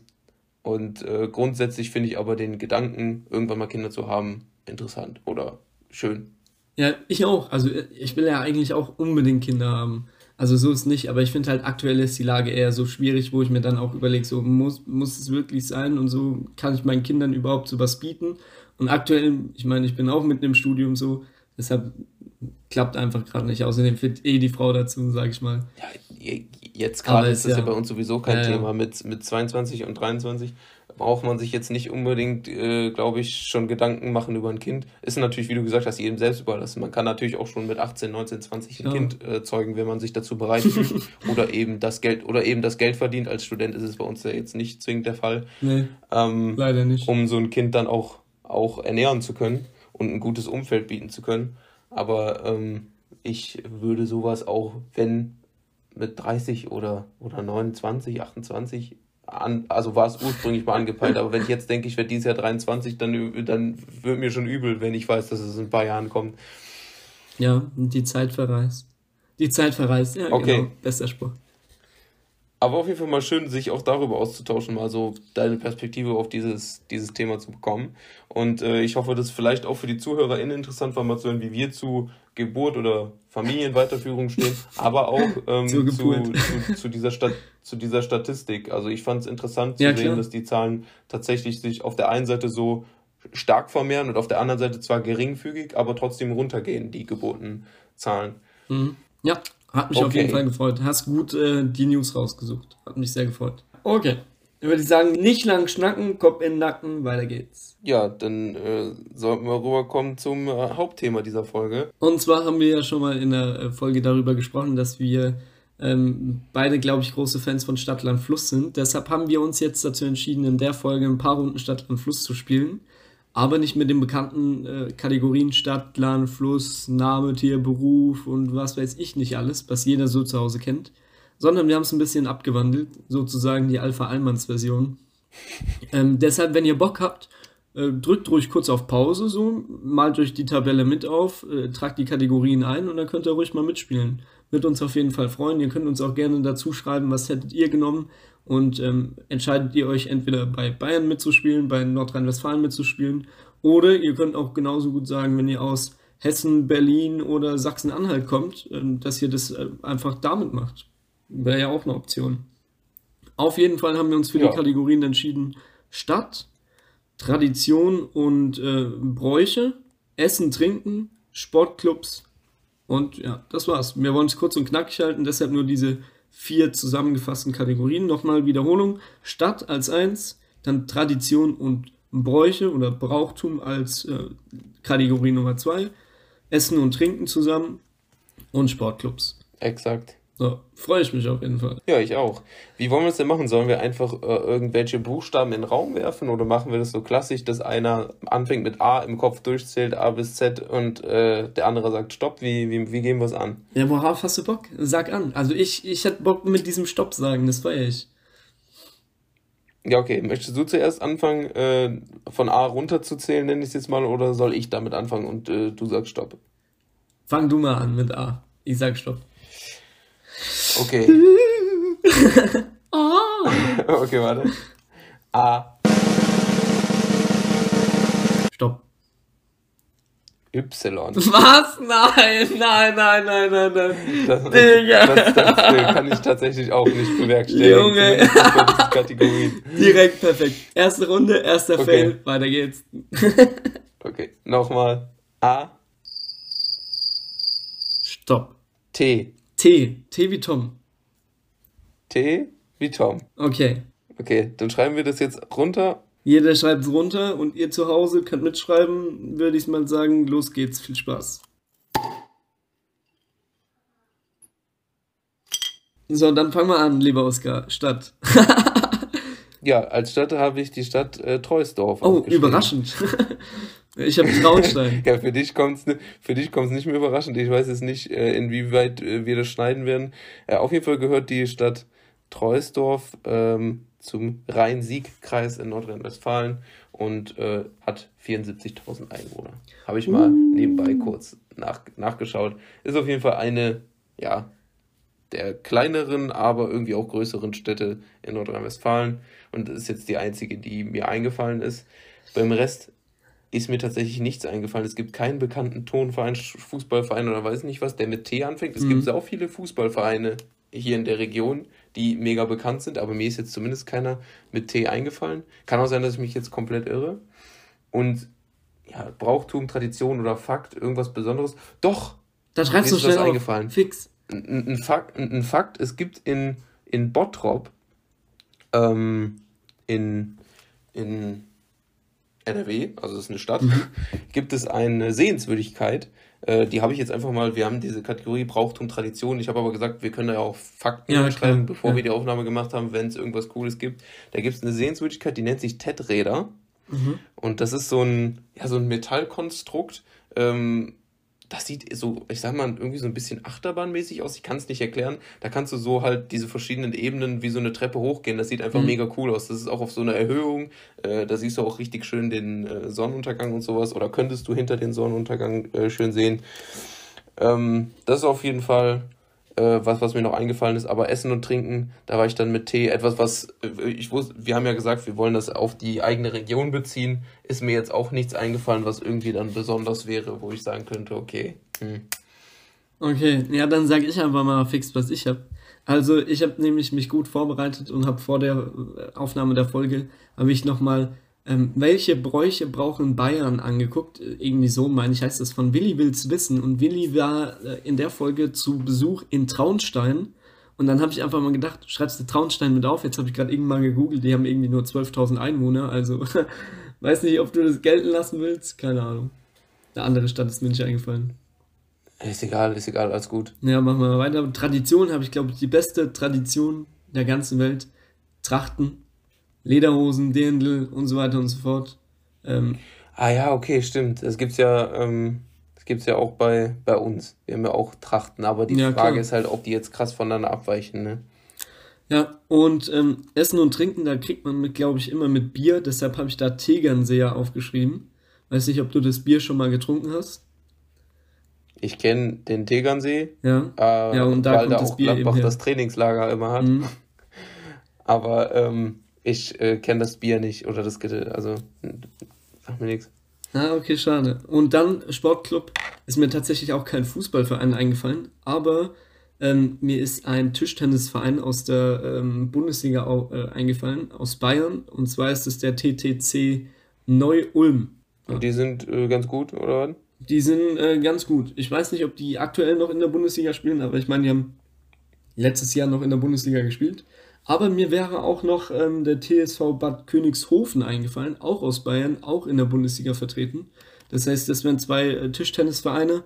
und äh, grundsätzlich finde ich aber den Gedanken, irgendwann mal Kinder zu haben, interessant oder schön. Ja, ich auch. Also ich will ja eigentlich auch unbedingt Kinder haben. Also so ist nicht, aber ich finde halt aktuell ist die Lage eher so schwierig, wo ich mir dann auch überlege, so muss, muss es wirklich sein und so kann ich meinen Kindern überhaupt so was bieten. Und aktuell, ich meine, ich bin auch mitten im Studium so, deshalb klappt einfach gerade nicht. Außerdem fit eh die Frau dazu, sag ich mal. Ja, jetzt gerade ist das ja, ja, bei uns sowieso kein ja, Thema mit, mit 22 und 23 braucht man sich jetzt nicht unbedingt, äh, glaube ich, schon Gedanken machen über ein Kind. Ist natürlich, wie du gesagt hast, jedem selbst überlassen. Man kann natürlich auch schon mit 18, 19, 20 ein ja. Kind äh, zeugen, wenn man sich dazu bereit fühlt. oder eben das Geld oder eben das Geld verdient. Als Student ist es bei uns ja jetzt nicht zwingend der Fall. Nee, ähm, leider nicht. Um so ein Kind dann auch, auch ernähren zu können und ein gutes Umfeld bieten zu können. Aber ähm, ich würde sowas auch, wenn mit 30 oder, oder 29, 28 an, also war es ursprünglich mal angepeilt, aber wenn ich jetzt denke, ich werde dieses Jahr 23, dann, dann wird mir schon übel, wenn ich weiß, dass es in ein paar Jahren kommt. Ja, die Zeit verreist. Die Zeit verreist, ja, okay. genau. Bester Spruch. Aber auf jeden Fall mal schön, sich auch darüber auszutauschen, mal so deine Perspektive auf dieses, dieses Thema zu bekommen. Und äh, ich hoffe, dass vielleicht auch für die ZuhörerInnen interessant war, mal zu hören, wie wir zu Geburt oder Familienweiterführung stehen, aber auch ähm, zu, zu, zu, dieser Stat zu dieser Statistik. Also ich fand es interessant zu ja, sehen, klar. dass die Zahlen tatsächlich sich auf der einen Seite so stark vermehren und auf der anderen Seite zwar geringfügig, aber trotzdem runtergehen, die Geburtenzahlen. Mhm. Ja, hat mich okay. auf jeden Fall gefreut. Hast gut äh, die News rausgesucht. Hat mich sehr gefreut. Okay. Dann würde ich sagen, nicht lang schnacken, Kopf in den Nacken, weiter geht's. Ja, dann äh, sollten wir rüberkommen zum äh, Hauptthema dieser Folge. Und zwar haben wir ja schon mal in der äh, Folge darüber gesprochen, dass wir ähm, beide, glaube ich, große Fans von Stadtland Fluss sind. Deshalb haben wir uns jetzt dazu entschieden, in der Folge ein paar Runden Stadtland Fluss zu spielen aber nicht mit den bekannten äh, Kategorien Stadt, Land, Fluss, Name, Tier, Beruf und was weiß ich nicht alles, was jeder so zu Hause kennt, sondern wir haben es ein bisschen abgewandelt, sozusagen die Alpha-Allmanns-Version. Ähm, deshalb, wenn ihr Bock habt, äh, drückt ruhig kurz auf Pause, so, malt euch die Tabelle mit auf, äh, tragt die Kategorien ein und dann könnt ihr ruhig mal mitspielen. Wird uns auf jeden Fall freuen. Ihr könnt uns auch gerne dazu schreiben, was hättet ihr genommen, und ähm, entscheidet ihr euch entweder bei Bayern mitzuspielen, bei Nordrhein-Westfalen mitzuspielen oder ihr könnt auch genauso gut sagen, wenn ihr aus Hessen, Berlin oder Sachsen-Anhalt kommt, ähm, dass ihr das äh, einfach damit macht. Wäre ja auch eine Option. Auf jeden Fall haben wir uns für ja. die Kategorien entschieden: Stadt, Tradition und äh, Bräuche, Essen, Trinken, Sportclubs Und ja, das war's. Wir wollen es kurz und knackig halten, deshalb nur diese vier zusammengefassten Kategorien. Nochmal Wiederholung. Stadt als eins, dann Tradition und Bräuche oder Brauchtum als äh, Kategorie Nummer zwei, Essen und Trinken zusammen und Sportclubs. Exakt. So, freue ich mich auf jeden Fall. Ja, ich auch. Wie wollen wir es denn machen? Sollen wir einfach äh, irgendwelche Buchstaben in den Raum werfen oder machen wir das so klassisch, dass einer anfängt mit A im Kopf durchzählt, A bis Z und äh, der andere sagt Stopp? Wie, wie, wie gehen wir es an? Ja, worauf hast du Bock? Sag an. Also ich, ich hätte Bock mit diesem Stopp sagen, das feiere ich. Ja, okay. Möchtest du zuerst anfangen, äh, von A runter zu zählen, nenne ich es jetzt mal, oder soll ich damit anfangen und äh, du sagst Stopp? Fang du mal an mit A. Ich sag Stopp. Okay. okay, warte. A. Stopp. Y. Was? Nein, nein, nein, nein, nein, nein. Das, Digga. das, das, äh, kann ich tatsächlich auch nicht bewerkstelligen. Junge. Kategorien. Direkt perfekt. Erste Runde, erster Okay. Fail. Weiter geht's. Okay, nochmal. A. Stopp. T. T. T wie Tom. T wie Tom. Okay. Okay, dann schreiben wir das jetzt runter. Jeder schreibt es runter und ihr zu Hause könnt mitschreiben, würde ich mal sagen. Los geht's. Viel Spaß. So, dann fangen wir an, lieber Oskar. Stadt. Ja, als Stadt habe ich die Stadt äh, Treusdorf. Oh, überraschend. ich habe Traunstein. Ja, für dich kommt's ni- für dich kommt's nicht mehr überraschend. Ich weiß jetzt nicht, äh, inwieweit äh, wir das schneiden werden. Äh, auf jeden Fall gehört die Stadt Treusdorf ähm, zum Rhein-Sieg-Kreis in Nordrhein-Westfalen und äh, hat 74.000 Einwohner. Habe ich mal nebenbei kurz nach, nachgeschaut. Ist auf jeden Fall eine, ja, der kleineren, aber irgendwie auch größeren Städte in Nordrhein-Westfalen und ist jetzt die einzige, die mir eingefallen ist. Beim Rest ist mir tatsächlich nichts eingefallen. Es gibt keinen bekannten Tonverein, Fußballverein oder weiß nicht was, der mit T anfängt. Es gibt auch viele Fußballvereine hier in der Region, die mega bekannt sind, aber mir ist jetzt zumindest keiner mit T eingefallen. Kann auch sein, dass ich mich jetzt komplett irre. Und ja, Brauchtum, Tradition oder Fakt, irgendwas Besonderes. Doch, Da schreibst du ist was schnell auf. eingefallen. Fix. ein, ein, Fakt, ein, ein Fakt, es gibt in, in Bottrop, ähm, in, in NRW, also das ist eine Stadt, gibt es eine Sehenswürdigkeit. Äh, die habe ich jetzt einfach mal, wir haben diese Kategorie Brauchtum, Tradition. Ich habe aber gesagt, wir können da ja auch Fakten Ja, schreiben, bevor ja. wir die Aufnahme gemacht haben, wenn es irgendwas Cooles gibt. Da gibt es eine Sehenswürdigkeit, die nennt sich Teträder. Und das ist so ein, ja, so ein Metallkonstrukt. Ähm, das sieht so, ich sag mal, irgendwie so ein bisschen achterbahnmäßig aus. Ich kann es nicht erklären. Da kannst du so halt diese verschiedenen Ebenen wie so eine Treppe hochgehen. Das sieht einfach Mhm. mega cool aus. Das ist auch auf so einer Erhöhung. Äh, da siehst du auch richtig schön den äh, Sonnenuntergang und sowas. Oder könntest du hinter den Sonnenuntergang äh, schön sehen. Ähm, das ist auf jeden Fall äh, was, was mir noch eingefallen ist. Aber Essen und Trinken, da war ich dann mit Tee etwas, was äh, ich wusste, wir haben ja gesagt, wir wollen das auf die eigene Region beziehen. Ist mir jetzt auch nichts eingefallen, was irgendwie dann besonders wäre, wo ich sagen könnte, okay. Hm. Okay, ja, dann sage ich einfach mal fix, was ich habe. Also, ich habe nämlich mich gut vorbereitet und habe vor der äh, Aufnahme der Folge, habe ich nochmal, ähm, welche Bräuche brauchen Bayern angeguckt. Äh, Irgendwie so, meine ich, heißt das von Willi will's wissen. Und Willi war äh, in der Folge zu Besuch in Traunstein. Und dann habe ich einfach mal gedacht, schreibst du Traunstein mit auf? Jetzt habe ich gerade irgendwann gegoogelt, die haben irgendwie nur 12.000 Einwohner. Also, weiß nicht, ob du das gelten lassen willst. Keine Ahnung. Eine andere Stadt ist mir nicht eingefallen. Ist egal, ist egal, alles gut. Ja, machen wir mal weiter. Tradition habe ich, glaube ich, die beste Tradition der ganzen Welt. Trachten, Lederhosen, Dirndl und so weiter und so fort. Ähm, Ah ja, okay, stimmt. Das gibt's ja, ähm, das gibt's ja auch bei, bei uns. Wir haben ja auch Trachten, aber die Ja, Frage klar. ist halt, ob die jetzt krass voneinander abweichen, ne? ja, und ähm, Essen und Trinken, da kriegt man mit, glaube ich, immer mit Bier. Deshalb habe ich da Tegernseher aufgeschrieben. Weiß nicht, ob du das Bier schon mal getrunken hast. Ich kenne den Tegernsee, Ja. äh, Ja, und da weil kommt da das auch Bier eben Gladbach das Trainingslager immer hat. Mhm. Aber ähm, ich äh, kenne das Bier nicht oder das Gete- also sag mir nichts. Ah, okay, schade. Und dann Sportclub ist mir tatsächlich auch kein Fußballverein eingefallen, aber ähm, mir ist ein Tischtennisverein aus der ähm, Bundesliga au- äh, eingefallen, aus Bayern. Und zwar ist es der TTC Neu-Ulm. Und die sind äh, ganz gut, oder was? Die sind äh, ganz gut. Ich weiß nicht, ob die aktuell noch in der Bundesliga spielen, aber ich meine, die haben letztes Jahr noch in der Bundesliga gespielt. Aber mir wäre auch noch ähm, der TSV Bad Königshofen eingefallen, auch aus Bayern, auch in der Bundesliga vertreten. Das heißt, das wären zwei äh, Tischtennisvereine,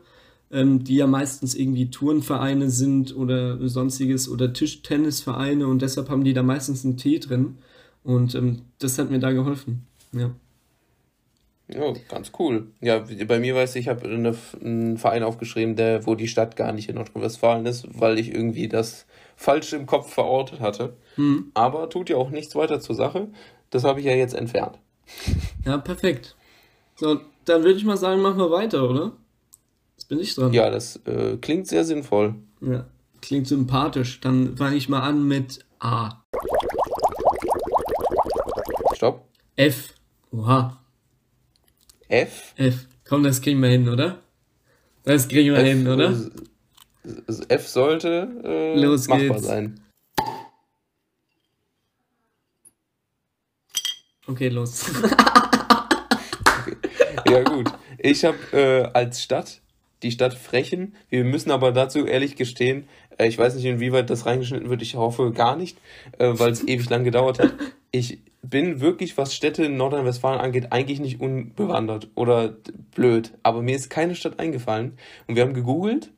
ähm, die ja meistens irgendwie Turnvereine sind oder sonstiges oder Tischtennisvereine und deshalb haben die da meistens einen T drin. Und ähm, das hat mir da geholfen. Ja. Ja, ganz cool. Ja, bei mir weiß ich, ich habe einen Verein aufgeschrieben, der, wo die Stadt gar nicht in Nordrhein-Westfalen ist, weil ich irgendwie das falsch im Kopf verortet hatte. Mhm. Aber tut ja auch nichts weiter zur Sache. Das habe ich ja jetzt entfernt. Ja, perfekt. So, dann würde ich mal sagen, machen wir weiter, oder? Jetzt bin ich dran. Ja, das äh, klingt sehr sinnvoll. Ja, klingt sympathisch. Dann fange ich mal an mit A. Stopp. F. Oha. F? F. Komm, das kriegen wir hin, oder? Das kriegen wir F, hin, oder? F sollte äh, Los machbar geht's. sein. Okay, los. okay. Ja, gut. Ich habe äh, als Stadt die Stadt Frechen. Wir müssen aber dazu ehrlich gestehen, äh, ich weiß nicht, inwieweit das reingeschnitten wird. Ich hoffe gar nicht, äh, weil es ewig lang gedauert hat. Ich bin wirklich, was Städte in Nordrhein-Westfalen angeht, eigentlich nicht unbewandert oder blöd. Aber mir ist keine Stadt eingefallen. Und wir haben gegoogelt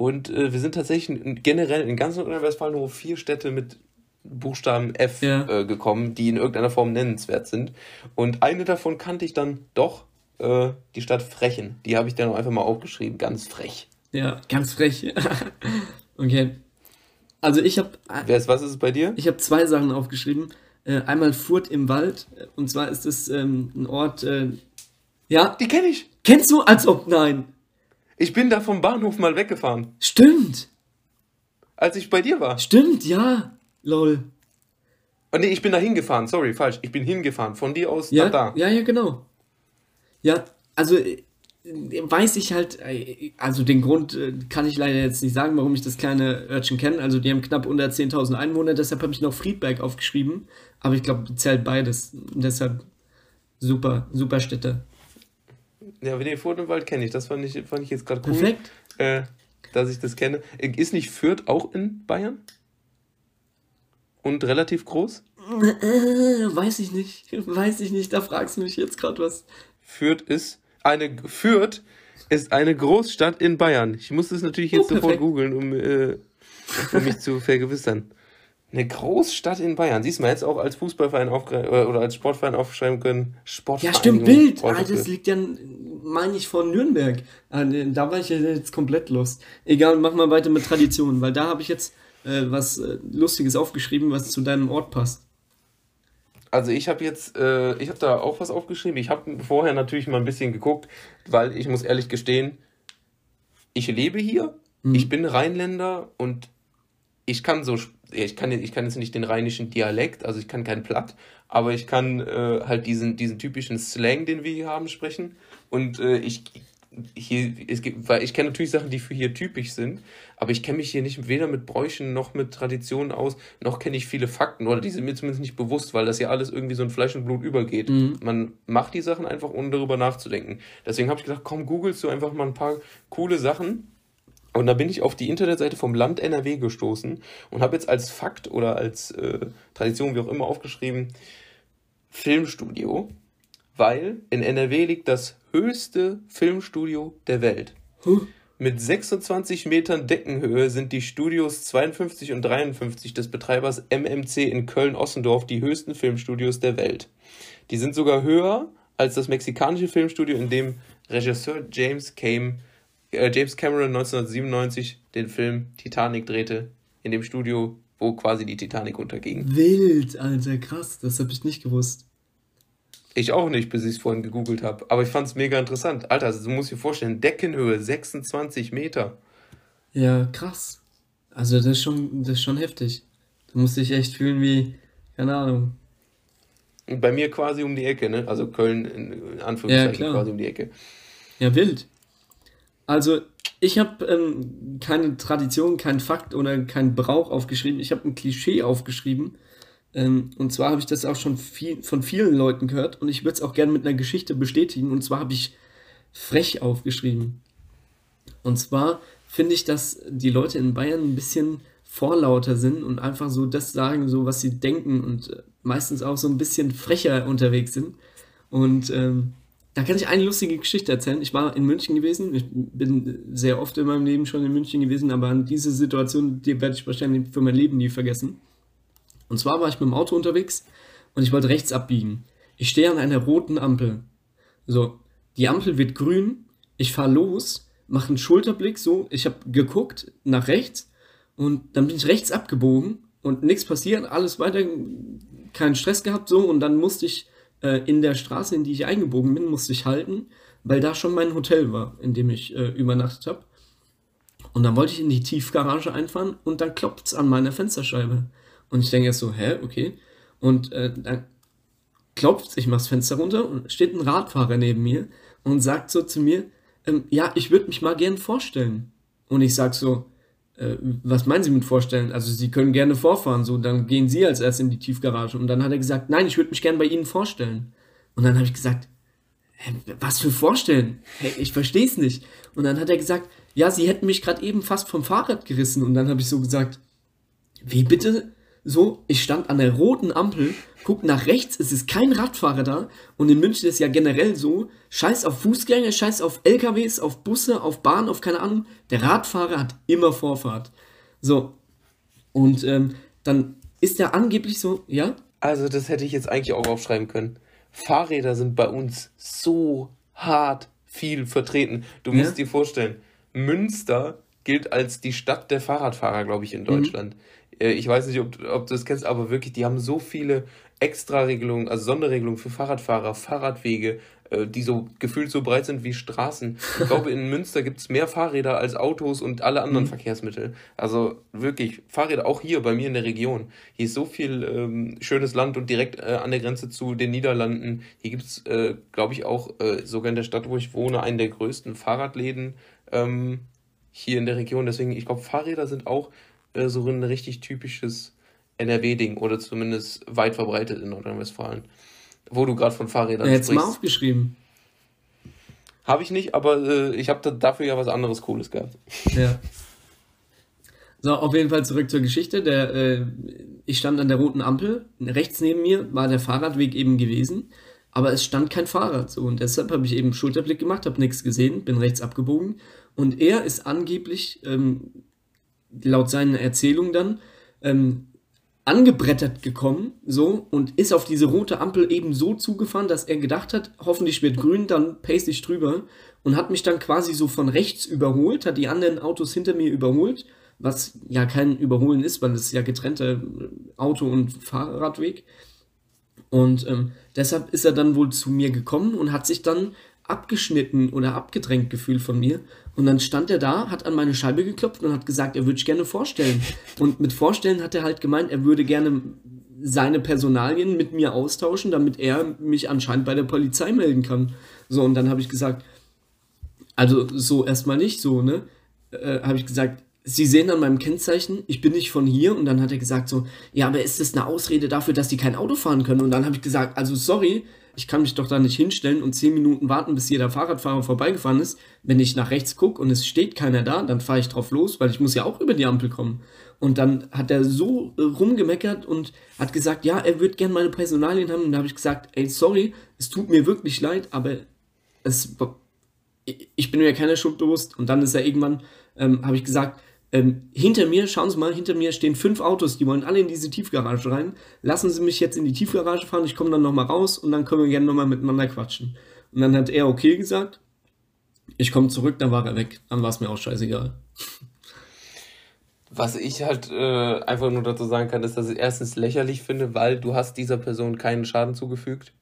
und äh, wir sind tatsächlich generell in ganz Nordrhein-Westfalen nur vier Städte mit Buchstaben F ja. äh, gekommen, die in irgendeiner Form nennenswert sind. Und eine davon kannte ich dann doch, äh, die Stadt Frechen. Die habe ich dann auch einfach mal aufgeschrieben, ganz frech. Ja, ganz frech. okay. Also ich habe. Was ist es bei dir? Ich habe zwei Sachen aufgeschrieben. Äh, einmal Furt im Wald. Und zwar ist es ähm, ein Ort. Äh, ja. Die kenne ich. Kennst du? Als ob nein. Ich bin da vom Bahnhof mal weggefahren. Stimmt. Als ich bei dir war. Stimmt, ja. Lol. Oh, nee, ich bin da hingefahren. Sorry, falsch. Ich bin hingefahren. Von dir aus ja, nach da. Ja, ja, genau. Ja, also äh, weiß ich halt, äh, also den Grund äh, kann ich leider jetzt nicht sagen, warum ich das kleine Örtchen kenne. Also die haben knapp unter 10.000 Einwohner, deshalb habe ich noch Friedberg aufgeschrieben. Aber ich glaube, zählt beides. Deshalb super, super Städte. Ja, den Furt im Wald kenne ich. Das fand ich, fand ich jetzt gerade cool. Perfekt. Äh, dass ich das kenne. Ist nicht Fürth auch in Bayern? Und relativ groß? Äh, weiß ich nicht. Weiß ich nicht. Da fragst du mich jetzt gerade was. Fürth ist eine Fürth ist eine Großstadt in Bayern. Ich muss das natürlich jetzt oh, sofort googeln, um, äh, um mich zu vergewissern. Eine Großstadt in Bayern. Siehst du mal, jetzt auch als Fußballverein oder als Sportverein aufschreiben können. Ja, stimmt, Bild. Ah, das liegt ja, meine ich, von Nürnberg. Ah, da war ich jetzt komplett lost. Egal, mach mal weiter mit Traditionen, weil da habe ich jetzt äh, was äh, Lustiges aufgeschrieben, was zu deinem Ort passt. Also ich habe jetzt, äh, ich habe da auch was aufgeschrieben. Ich habe vorher natürlich mal ein bisschen geguckt, weil ich muss ehrlich gestehen, ich lebe hier, mhm. ich bin Rheinländer und ich kann so, ich kann, ich kann jetzt nicht den rheinischen Dialekt, also ich kann kein Platt, aber ich kann äh, halt diesen, diesen typischen Slang, den wir hier haben, sprechen. Und äh, ich hier, es gibt, weil ich kenne natürlich Sachen, die für hier typisch sind, aber ich kenne mich hier nicht weder mit Bräuchen noch mit Traditionen aus, noch kenne ich viele Fakten oder die sind mir zumindest nicht bewusst, weil das ja alles irgendwie so in Fleisch und Blut übergeht. Mhm. Man macht die Sachen einfach, ohne darüber nachzudenken. Deswegen habe ich gedacht, komm, googelst du einfach mal ein paar coole Sachen. Und da bin ich auf die Internetseite vom Land NRW gestoßen und habe jetzt als Fakt oder als äh, Tradition, wie auch immer, aufgeschrieben, Filmstudio, weil in NRW liegt das höchste Filmstudio der Welt. Huh. Mit 26 Metern Deckenhöhe sind die Studios 52 und 53 des Betreibers MMC in Köln-Ossendorf die höchsten Filmstudios der Welt. Die sind sogar höher als das mexikanische Filmstudio, in dem Regisseur James, Came, äh, James Cameron 1997 den Film Titanic drehte. In dem Studio, wo quasi die Titanic unterging. Wild, Alter, krass, das habe ich nicht gewusst. Ich auch nicht, bis ich es vorhin gegoogelt habe. Aber ich fand es mega interessant. Alter, also, du musst dir vorstellen, Deckenhöhe 26 Meter. Ja, krass. Also das ist schon, das ist schon heftig. Da musst dich echt fühlen wie, keine Ahnung. Bei mir quasi um die Ecke, ne? Also Köln in Anführungszeichen ja, quasi um die Ecke. Ja, wild. Also ich habe ähm, keine Tradition, kein Fakt oder kein Brauch aufgeschrieben. Ich habe ein Klischee aufgeschrieben. Ähm, und zwar habe ich das auch schon viel, von vielen Leuten gehört und ich würde es auch gerne mit einer Geschichte bestätigen. Und zwar habe ich frech aufgeschrieben. Und zwar finde ich, dass die Leute in Bayern ein bisschen vorlauter sind und einfach so das sagen, so was sie denken und äh, meistens auch so ein bisschen frecher unterwegs sind. Und ähm, da kann ich eine lustige Geschichte erzählen. Ich war in München gewesen. Ich bin sehr oft in meinem Leben schon in München gewesen, aber an diese Situation, die werde ich wahrscheinlich für mein Leben nie vergessen. Und zwar war ich mit dem Auto unterwegs und ich wollte rechts abbiegen. Ich stehe an einer roten Ampel. So, die Ampel wird grün, ich fahre los, mache einen Schulterblick, so, ich habe geguckt nach rechts und dann bin ich rechts abgebogen und nichts passiert, alles weiter, keinen Stress gehabt, so, und dann musste ich äh, in der Straße, in die ich eingebogen bin, musste ich halten, weil da schon mein Hotel war, in dem ich äh, übernachtet habe. Und dann wollte ich in die Tiefgarage einfahren und dann klopft es an meiner Fensterscheibe. Und ich denke jetzt so, hä, okay. Und äh, dann klopft ich mache das Fenster runter und steht ein Radfahrer neben mir und sagt so zu mir, ähm, ja, ich würde mich mal gern vorstellen. Und ich sag so, äh, was meinen Sie mit vorstellen? Also Sie können gerne vorfahren, so, dann gehen Sie als erst in die Tiefgarage. Und dann hat er gesagt, nein, ich würde mich gern bei Ihnen vorstellen. Und dann habe ich gesagt, hä, was für vorstellen? Hey, ich verstehe es nicht. Und dann hat er gesagt, ja, Sie hätten mich gerade eben fast vom Fahrrad gerissen. Und dann habe ich so gesagt, wie bitte? So, ich stand an der roten Ampel, guck nach rechts, es ist kein Radfahrer da. Und in München ist ja generell so, scheiß auf Fußgänger, scheiß auf LKWs, auf Busse, auf Bahn, auf keine Ahnung. Der Radfahrer hat immer Vorfahrt. So, und ähm, dann ist er angeblich so, ja? Also das hätte ich jetzt eigentlich auch aufschreiben können. Fahrräder sind bei uns so hart viel vertreten. Du musst ja? dir vorstellen, Münster gilt als die Stadt der Fahrradfahrer, glaube ich, in mhm. Deutschland. Mhm. Ich weiß nicht, ob, ob du das kennst, aber wirklich, die haben so viele Extra-Regelungen, also Sonderregelungen für Fahrradfahrer, Fahrradwege, äh, die so gefühlt so breit sind wie Straßen. Ich glaube, in Münster gibt es mehr Fahrräder als Autos und alle anderen mhm. Verkehrsmittel. Also wirklich, Fahrräder auch hier bei mir in der Region. Hier ist so viel ähm, schönes Land und direkt äh, an der Grenze zu den Niederlanden. Hier gibt es, äh, glaube ich, auch äh, sogar in der Stadt, wo ich wohne, einen der größten Fahrradläden ähm, hier in der Region. Deswegen, ich glaube, Fahrräder sind auch äh, so ein richtig typisches NRW-Ding oder zumindest weit verbreitet in Nordrhein-Westfalen. Wo du gerade von Fahrrädern ja, sprichst. mal aufgeschrieben. Habe ich nicht, aber äh, ich habe da dafür ja was anderes Cooles gehabt. Ja. So, auf jeden Fall zurück zur Geschichte. Der, äh, ich stand an der roten Ampel. Rechts neben mir war der Fahrradweg eben gewesen, aber es stand kein Fahrrad. So, und deshalb habe ich eben Schulterblick gemacht, habe nichts gesehen, bin rechts abgebogen. Und er ist angeblich ähm, laut seinen Erzählungen dann ähm, angebrettert gekommen, so, und ist auf diese rote Ampel eben so zugefahren, dass er gedacht hat, hoffentlich wird grün, dann pace ich drüber und hat mich dann quasi so von rechts überholt, hat die anderen Autos hinter mir überholt, was ja kein Überholen ist, weil es ja getrennte Auto- und Fahrradweg. Und ähm, deshalb ist er dann wohl zu mir gekommen und hat sich dann abgeschnitten oder abgedrängt gefühlt von mir. Und dann stand er da, hat an meine Scheibe geklopft und hat gesagt, er würde gerne vorstellen. Und mit vorstellen hat er halt gemeint, er würde gerne seine Personalien mit mir austauschen, damit er mich anscheinend bei der Polizei melden kann. So, und dann habe ich gesagt, also so erstmal nicht so, ne? Äh, habe ich gesagt, Sie sehen an meinem Kennzeichen, ich bin nicht von hier. Und dann hat er gesagt so, ja, aber ist das eine Ausrede dafür, dass Sie kein Auto fahren können? Und dann habe ich gesagt, also sorry, ich kann mich doch da nicht hinstellen und zehn Minuten warten, bis jeder Fahrradfahrer vorbeigefahren ist. Wenn ich nach rechts gucke und es steht keiner da, dann fahre ich drauf los, weil ich muss ja auch über die Ampel kommen. Und dann hat er so äh, rumgemeckert und hat gesagt, ja, er würde gerne meine Personalien haben. Und da habe ich gesagt, ey, sorry, es tut mir wirklich leid, aber es, ich bin mir keiner Schuld. Und dann ist er irgendwann, ähm, habe ich gesagt, ähm, hinter mir, schauen Sie mal, hinter mir stehen fünf Autos, die wollen alle in diese Tiefgarage rein. Lassen Sie mich jetzt in die Tiefgarage fahren, ich komme dann nochmal raus und dann können wir gerne nochmal miteinander quatschen. Und dann hat er okay gesagt. Ich komme zurück, dann war er weg. Dann war es mir auch scheißegal. Was ich halt äh, einfach nur dazu sagen kann, ist, dass ich erstens lächerlich finde, weil du hast dieser Person keinen Schaden zugefügt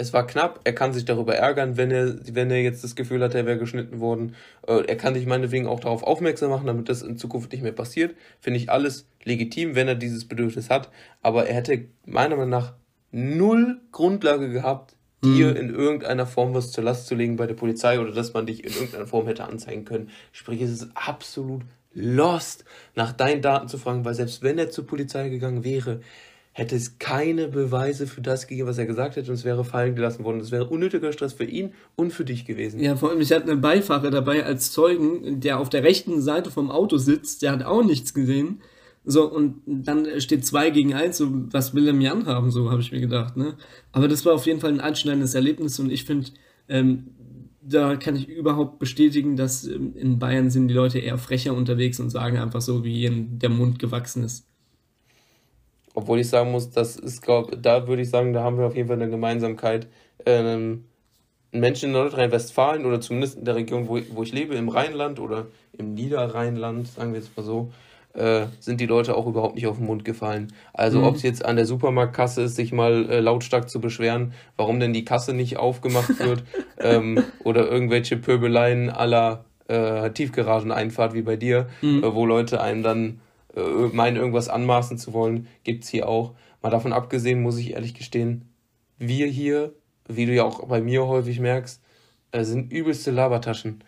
es war knapp, er kann sich darüber ärgern, wenn er, wenn er jetzt das Gefühl hat, er wäre geschnitten worden. Äh, er kann dich meinetwegen auch darauf aufmerksam machen, damit das in Zukunft nicht mehr passiert. Finde ich alles legitim, wenn er dieses Bedürfnis hat. Aber er hätte meiner Meinung nach null Grundlage gehabt, dir mhm. in irgendeiner Form was zur Last zu legen bei der Polizei oder dass man dich in irgendeiner Form hätte anzeigen können. Sprich, es ist absolut lost, nach deinen Daten zu fragen, weil selbst wenn er zur Polizei gegangen wäre, hätte es keine Beweise für das gegeben, was er gesagt hätte, und es wäre fallen gelassen worden. Es wäre unnötiger Stress für ihn und für dich gewesen. Ja, vor allem, ich hatte einen Beifahrer dabei als Zeugen, der auf der rechten Seite vom Auto sitzt, der hat auch nichts gesehen. So, und dann steht zwei gegen eins, so, was will er mir anhaben, so habe ich mir gedacht, ne? Aber das war auf jeden Fall ein einschneidendes Erlebnis und ich finde, ähm, da kann ich überhaupt bestätigen, dass ähm, in Bayern sind die Leute eher frecher unterwegs und sagen einfach so, wie ihnen der Mund gewachsen ist. Obwohl ich sagen muss, das ist, glaub, da würde ich sagen, da haben wir auf jeden Fall eine Gemeinsamkeit. Ähm, Menschen in Nordrhein-Westfalen oder zumindest in der Region, wo ich, wo ich lebe, im Rheinland oder im Niederrheinland, sagen wir jetzt mal so, äh, sind die Leute auch überhaupt nicht auf den Mund gefallen. Also mhm. ob es jetzt an der Supermarktkasse ist, sich mal äh, lautstark zu beschweren, warum denn die Kasse nicht aufgemacht wird ähm, oder irgendwelche Pöbeleien aller äh, Tiefgarageneinfahrt wie bei dir, mhm. äh, wo Leute einen dann meinen, irgendwas anmaßen zu wollen, gibt es hier auch. Mal davon abgesehen, muss ich ehrlich gestehen, wir hier, wie du ja auch bei mir häufig merkst, äh, sind übelste Labertaschen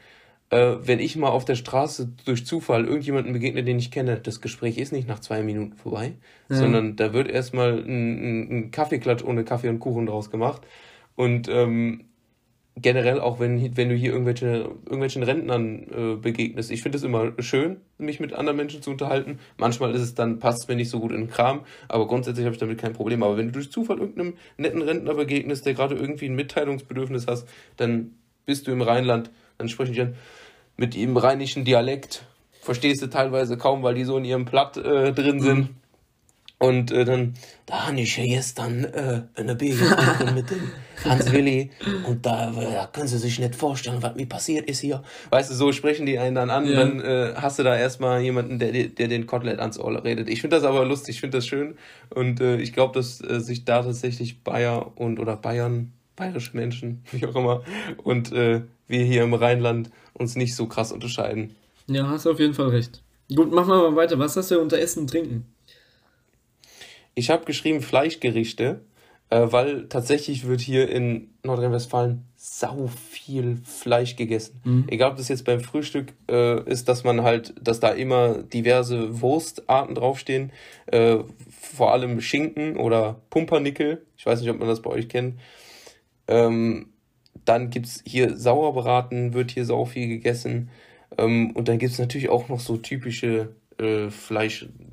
äh, wenn ich mal auf der Straße durch Zufall irgendjemanden begegne, den ich kenne, das Gespräch ist nicht nach zwei Minuten vorbei, ja. sondern da wird erstmal ein, ein Kaffeeklatsch ohne Kaffee und Kuchen draus gemacht. Und ähm, generell auch, wenn, wenn du hier irgendwelche, irgendwelchen Rentnern äh, begegnest. Ich finde es immer schön, mich mit anderen Menschen zu unterhalten. Manchmal ist es dann, passt es mir nicht so gut in den Kram, aber grundsätzlich habe ich damit kein Problem. Aber wenn du durch Zufall irgendeinem netten Rentner begegnest, der gerade irgendwie ein Mitteilungsbedürfnis hast, dann bist du im Rheinland, dann sprechen die an, mit ihrem rheinischen Dialekt. Verstehst du teilweise kaum, weil die so in ihrem Platt äh, drin sind. Mhm. Und äh, dann, da habe ich ja gestern äh, eine Bier mit dem Hans Willi und da, äh, da können sie sich nicht vorstellen, was mir passiert ist hier. Weißt du, so sprechen die einen dann an ja. und dann äh, hast du da erstmal jemanden, der, der den Kotelett ans Ohr redet. Ich finde das aber lustig, ich finde das schön und äh, ich glaube, dass äh, sich da tatsächlich Bayer und oder Bayern, bayerische Menschen, wie auch immer, und äh, wir hier im Rheinland uns nicht so krass unterscheiden. Ja, hast du auf jeden Fall recht. Gut, machen wir mal weiter. Was hast du unter Essen und Trinken? Ich habe geschrieben Fleischgerichte, äh, weil tatsächlich wird hier in Nordrhein-Westfalen sau viel Fleisch gegessen. Mhm. Egal, ob das jetzt beim Frühstück äh, ist, dass man halt, dass da immer diverse Wurstarten draufstehen, äh, vor allem Schinken oder Pumpernickel. Ich weiß nicht, ob man das bei euch kennt. Ähm, dann gibt es hier Sauerbraten, wird hier sau viel gegessen. Ähm, und dann gibt es natürlich auch noch so typische äh,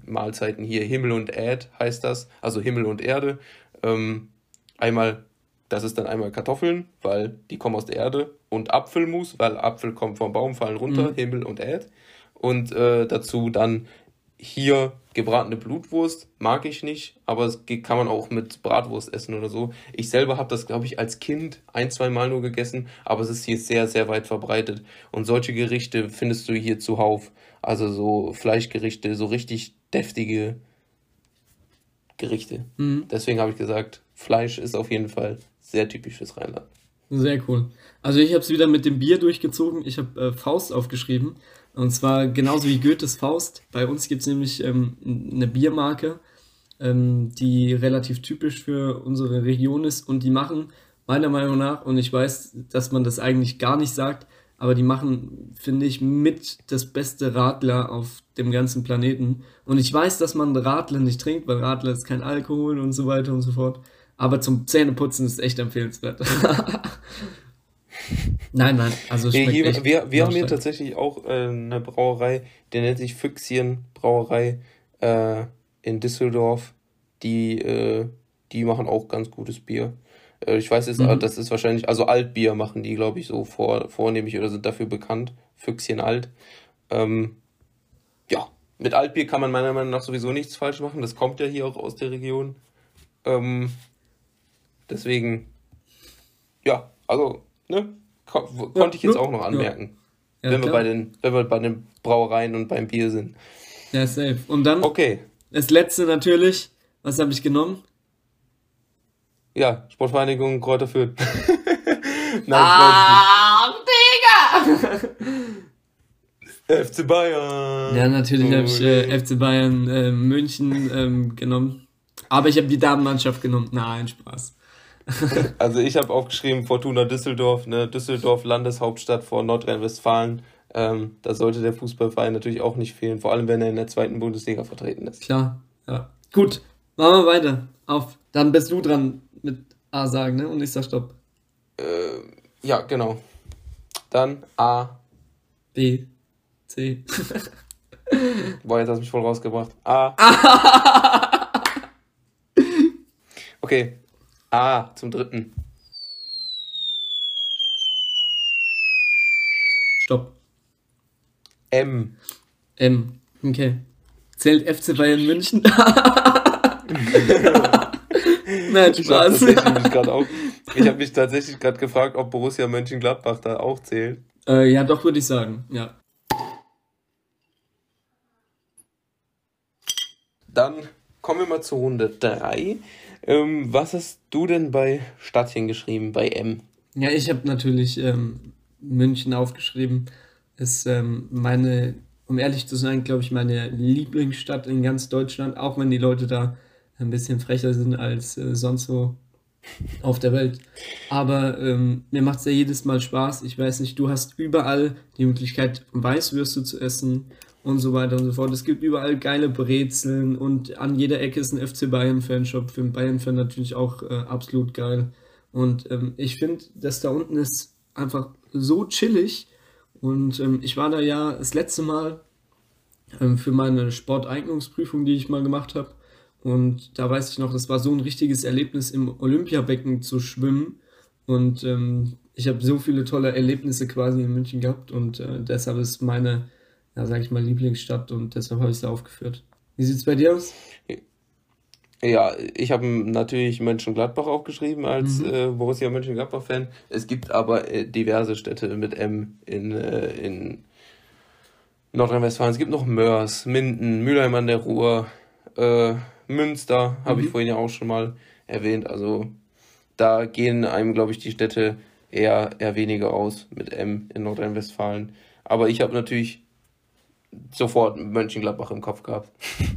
Fleischmahlzeiten hier. Himmel und Erd heißt das, also Himmel und Erde. Ähm, einmal, das ist dann einmal Kartoffeln, weil die kommen aus der Erde. Und Apfelmus, weil Apfel kommt vom Baum, fallen runter, mhm. Himmel und Erd. Und äh, dazu dann hier gebratene Blutwurst mag ich nicht, aber es kann man auch mit Bratwurst essen oder so. Ich selber habe das, glaube ich, als Kind ein, zwei Mal nur gegessen, aber es ist hier sehr, sehr weit verbreitet. Und solche Gerichte findest du hier zuhauf. Also so Fleischgerichte, so richtig deftige Gerichte. Mhm. Deswegen habe ich gesagt, Fleisch ist auf jeden Fall sehr typisch fürs Rheinland. Sehr cool. Also ich habe es wieder mit dem Bier durchgezogen. Ich habe äh, Faust aufgeschrieben. Und zwar genauso wie Goethes Faust. Bei uns gibt es nämlich ähm, eine Biermarke, ähm, die relativ typisch für unsere Region ist. Und die machen meiner Meinung nach, und ich weiß, dass man das eigentlich gar nicht sagt, aber die machen, finde ich, mit das beste Radler auf dem ganzen Planeten. Und ich weiß, dass man Radler nicht trinkt, weil Radler ist kein Alkohol und so weiter und so fort. Aber zum Zähneputzen ist echt empfehlenswert. Nein, nein, also hier, hier, wir, wir haben hier tatsächlich auch äh, eine Brauerei, die nennt sich Füchschen Brauerei äh, in Düsseldorf. Die, äh, die machen auch ganz gutes Bier. Äh, ich weiß, ist, mhm. das ist wahrscheinlich, also Altbier machen die, glaube ich, so vor, vornehmlich oder sind dafür bekannt. Füchschen Alt. Ähm, ja, mit Altbier kann man meiner Meinung nach sowieso nichts falsch machen. Das kommt ja hier auch aus der Region. Ähm, deswegen, ja, also Ne? Ko ja, konnte ich jetzt auch noch anmerken. Ja. wenn, wir bei den, wenn wir bei den Brauereien und beim Bier sind. Ja, safe. Und dann okay. das letzte natürlich. Was habe ich genommen? Ja, Sportvereinigung Kräuter Fürth. Nein, ah, Digga! FC Bayern. Ja, natürlich habe ich äh, FC Bayern äh, München ähm, genommen. Aber ich habe die Damenmannschaft genommen. Nein, Spaß. also ich habe aufgeschrieben Fortuna Düsseldorf, ne? Düsseldorf Landeshauptstadt vor Nordrhein-Westfalen. Ähm, da sollte der Fußballverein natürlich auch nicht fehlen, vor allem wenn er in der zweiten Bundesliga vertreten ist. Klar, ja. Gut, Machen wir weiter. Auf. Dann bist du dran mit A sagen, ne? Und ich sag Stopp. Äh, ja, genau. Dann A. B. C. Boah, jetzt hast du mich voll rausgebracht. A. okay. A zum dritten. Stopp. M. M. Okay. Zählt FC Bayern München? Nein, Spaß. Ich habe habe mich tatsächlich gerade gefragt, ob Borussia Mönchengladbach da auch zählt. Äh, ja, doch, würde ich sagen. Ja. Dann kommen wir mal zu Runde 3. Ähm, was hast du denn bei Stadtchen geschrieben, bei M? Ja, ich habe natürlich ähm, München aufgeschrieben. Ist ähm, meine, um ehrlich zu sein, glaube ich, meine Lieblingsstadt in ganz Deutschland, auch wenn die Leute da ein bisschen frecher sind als äh, sonst so auf der Welt. Aber ähm, mir macht es ja jedes Mal Spaß. Ich weiß nicht, du hast überall die Möglichkeit, Weißwürste zu essen und so weiter und so fort. Es gibt überall geile Brezeln und an jeder Ecke ist ein FC Bayern-Fanshop. Für einen Bayern-Fan natürlich auch äh, absolut geil. Und ähm, ich finde, dass da unten ist einfach so chillig. Und ähm, ich war da ja das letzte Mal ähm, für meine Sporteignungsprüfung, die ich mal gemacht habe. Und da weiß ich noch, das war so ein richtiges Erlebnis, im Olympiabecken zu schwimmen. Und ähm, ich habe so viele tolle Erlebnisse quasi in München gehabt. Und äh, deshalb ist meine, ja, sag ich mal, Lieblingsstadt. Und deshalb habe ich sie aufgeführt. Wie sieht es bei dir aus? Ja, ich habe natürlich Mönchengladbach aufgeschrieben als mhm. äh, Borussia Mönchengladbach-Fan. Es gibt aber äh, diverse Städte mit M in, äh, in Nordrhein-Westfalen. Es gibt noch Mörs, Minden, Mülheim an der Ruhr, äh, Münster, habe mhm. ich vorhin ja auch schon mal erwähnt. Also da gehen einem, glaube ich, die Städte eher, eher weniger aus mit M in Nordrhein-Westfalen. Aber ich habe natürlich sofort Mönchengladbach im Kopf gehabt.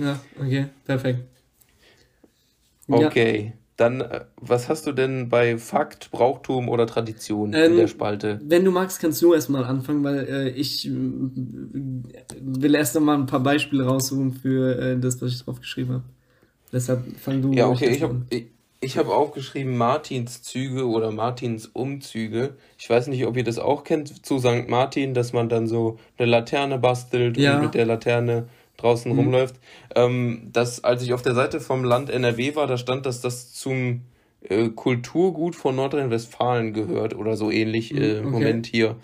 Ja, okay, perfekt. Okay. Ja. Dann, äh, was hast du denn bei Fakt, Brauchtum oder Tradition ähm, in der Spalte? Wenn du magst, kannst du erstmal anfangen, weil äh, ich äh, will erst einmal ein paar Beispiele raussuchen für äh, das, was ich drauf geschrieben habe. Deshalb fang du Ja, okay, ich habe ich, ich hab aufgeschrieben Martins Züge oder Martins Umzüge. Ich weiß nicht, ob ihr das auch kennt zu St. Martin, dass man dann so eine Laterne bastelt ja. und mit der Laterne draußen mhm. rumläuft. Ähm, dass, als ich auf der Seite vom Land NRW war, da stand, dass das zum äh, Kulturgut von Nordrhein-Westfalen gehört oder so ähnlich mhm, äh, im okay. Moment hier.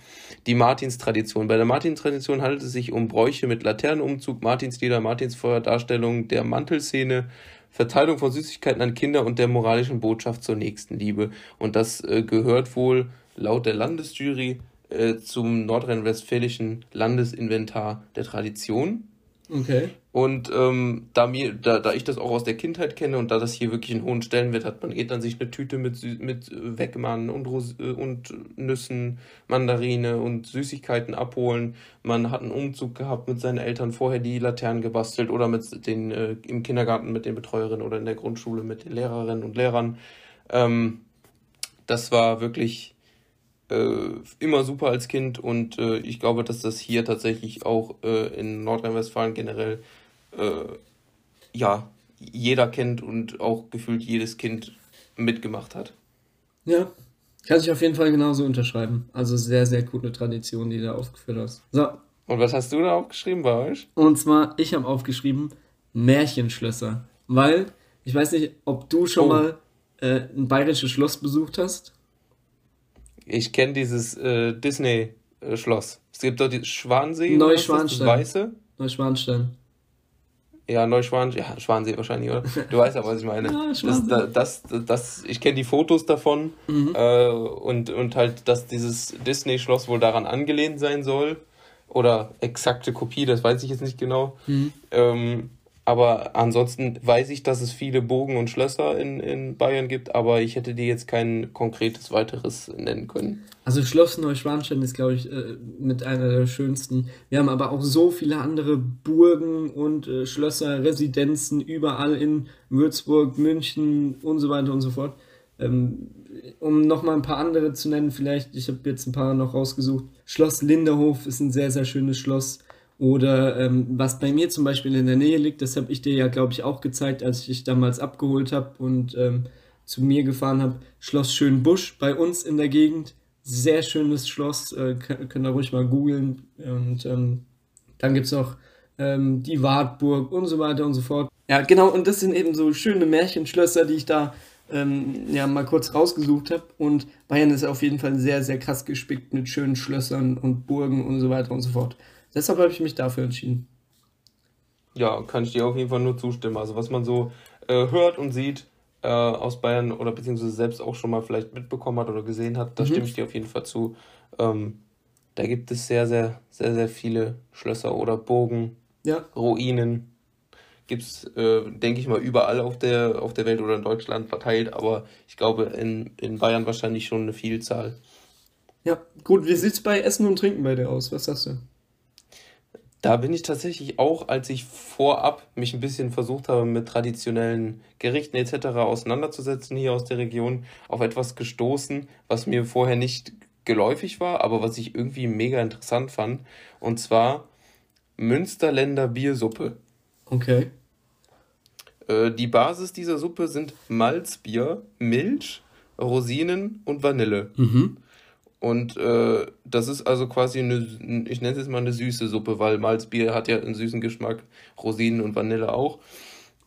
Die Martinstradition. Bei der Martinstradition handelt es sich um Bräuche mit Laternenumzug, Martinslieder, Martinsfeuer, Darstellung der Mantelszene, Verteilung von Süßigkeiten an Kinder und der moralischen Botschaft zur Nächstenliebe. Und das äh, gehört wohl laut der Landesjury äh, zum nordrhein-westfälischen Landesinventar der Tradition. Okay. Und ähm, da, mir, da, da ich das auch aus der Kindheit kenne und da das hier wirklich einen hohen Stellenwert hat, man geht dann sich eine Tüte mit, mit Wegmann und, äh, und Nüssen, Mandarine und Süßigkeiten abholen. Man hat einen Umzug gehabt mit seinen Eltern, vorher die Laternen gebastelt oder mit den äh, im Kindergarten mit den Betreuerinnen oder in der Grundschule mit den Lehrerinnen und Lehrern. Ähm, das war wirklich immer super als Kind und äh, ich glaube, dass das hier tatsächlich auch äh, in Nordrhein-Westfalen generell äh, ja jeder kennt und auch gefühlt jedes Kind mitgemacht hat. Ja, kann ich auf jeden Fall genauso unterschreiben. Also sehr, sehr coole Tradition, die du da aufgeführt hast. So. Und was hast du da aufgeschrieben bei euch? Und zwar, ich habe aufgeschrieben Märchenschlösser. Weil, ich weiß nicht, ob du schon oh. mal äh, ein bayerisches Schloss besucht hast. Ich kenne dieses äh, Disney-Schloss. Es gibt dort die Schwansee. Neuschwanstein. Weiße. Neuschwanstein. Ja, Neuschwanstein. Ja, Schwansee wahrscheinlich, oder? Du weißt ja, was ich meine. ja, das, das, das, das, ich kenne die Fotos davon. Mhm. Äh, und, und halt, dass dieses Disney-Schloss wohl daran angelehnt sein soll. Oder exakte Kopie, das weiß ich jetzt nicht genau. Mhm. Ähm, aber ansonsten weiß ich, dass es viele Burgen und Schlösser in, in Bayern gibt, aber ich hätte dir jetzt kein konkretes weiteres nennen können. Also Schloss Neuschwanstein ist, glaube ich, äh, mit einer der schönsten. Wir haben aber auch so viele andere Burgen und äh, Schlösser, Residenzen überall in Würzburg, München und so weiter und so fort. Ähm, um nochmal ein paar andere zu nennen, vielleicht, ich habe jetzt ein paar noch rausgesucht. Schloss Linderhof ist ein sehr, sehr schönes Schloss. Oder ähm, was bei mir zum Beispiel in der Nähe liegt, das habe ich dir ja, glaube ich, auch gezeigt, als ich dich damals abgeholt habe und ähm, zu mir gefahren habe. Schloss Schönbusch bei uns in der Gegend. Sehr schönes Schloss, äh, könnt ihr ruhig mal googeln. Und ähm, dann gibt es auch ähm, die Wartburg und so weiter und so fort. Ja, genau, und das sind eben so schöne Märchenschlösser, die ich da ähm, ja, mal kurz rausgesucht habe. Und Bayern ist auf jeden Fall sehr, sehr krass gespickt mit schönen Schlössern und Burgen und so weiter und so fort. Deshalb habe ich mich dafür entschieden. Ja, kann ich dir auf jeden Fall nur zustimmen. Also was man so äh, hört und sieht äh, aus Bayern oder beziehungsweise selbst auch schon mal vielleicht mitbekommen hat oder gesehen hat, da mhm. stimme ich dir auf jeden Fall zu. Ähm, da gibt es sehr, sehr, sehr, sehr viele Schlösser oder Burgen, ja. Ruinen. Gibt es, äh, denke ich mal, überall auf der, auf der Welt oder in Deutschland verteilt, aber ich glaube in, in Bayern wahrscheinlich schon eine Vielzahl. Ja, gut, wie sieht es bei Essen und Trinken bei dir aus? Was sagst du? Da bin ich tatsächlich auch, als ich vorab mich ein bisschen versucht habe, mit traditionellen Gerichten etc. auseinanderzusetzen hier aus der Region, auf etwas gestoßen, was mir vorher nicht geläufig war, aber was ich irgendwie mega interessant fand. Und zwar Münsterländer Biersuppe. Okay. Äh, die Basis dieser Suppe sind Malzbier, Milch, Rosinen und Vanille. Mhm. Und äh, das ist also quasi eine, ich nenne es jetzt mal eine süße Suppe, weil Malzbier hat ja einen süßen Geschmack, Rosinen und Vanille auch.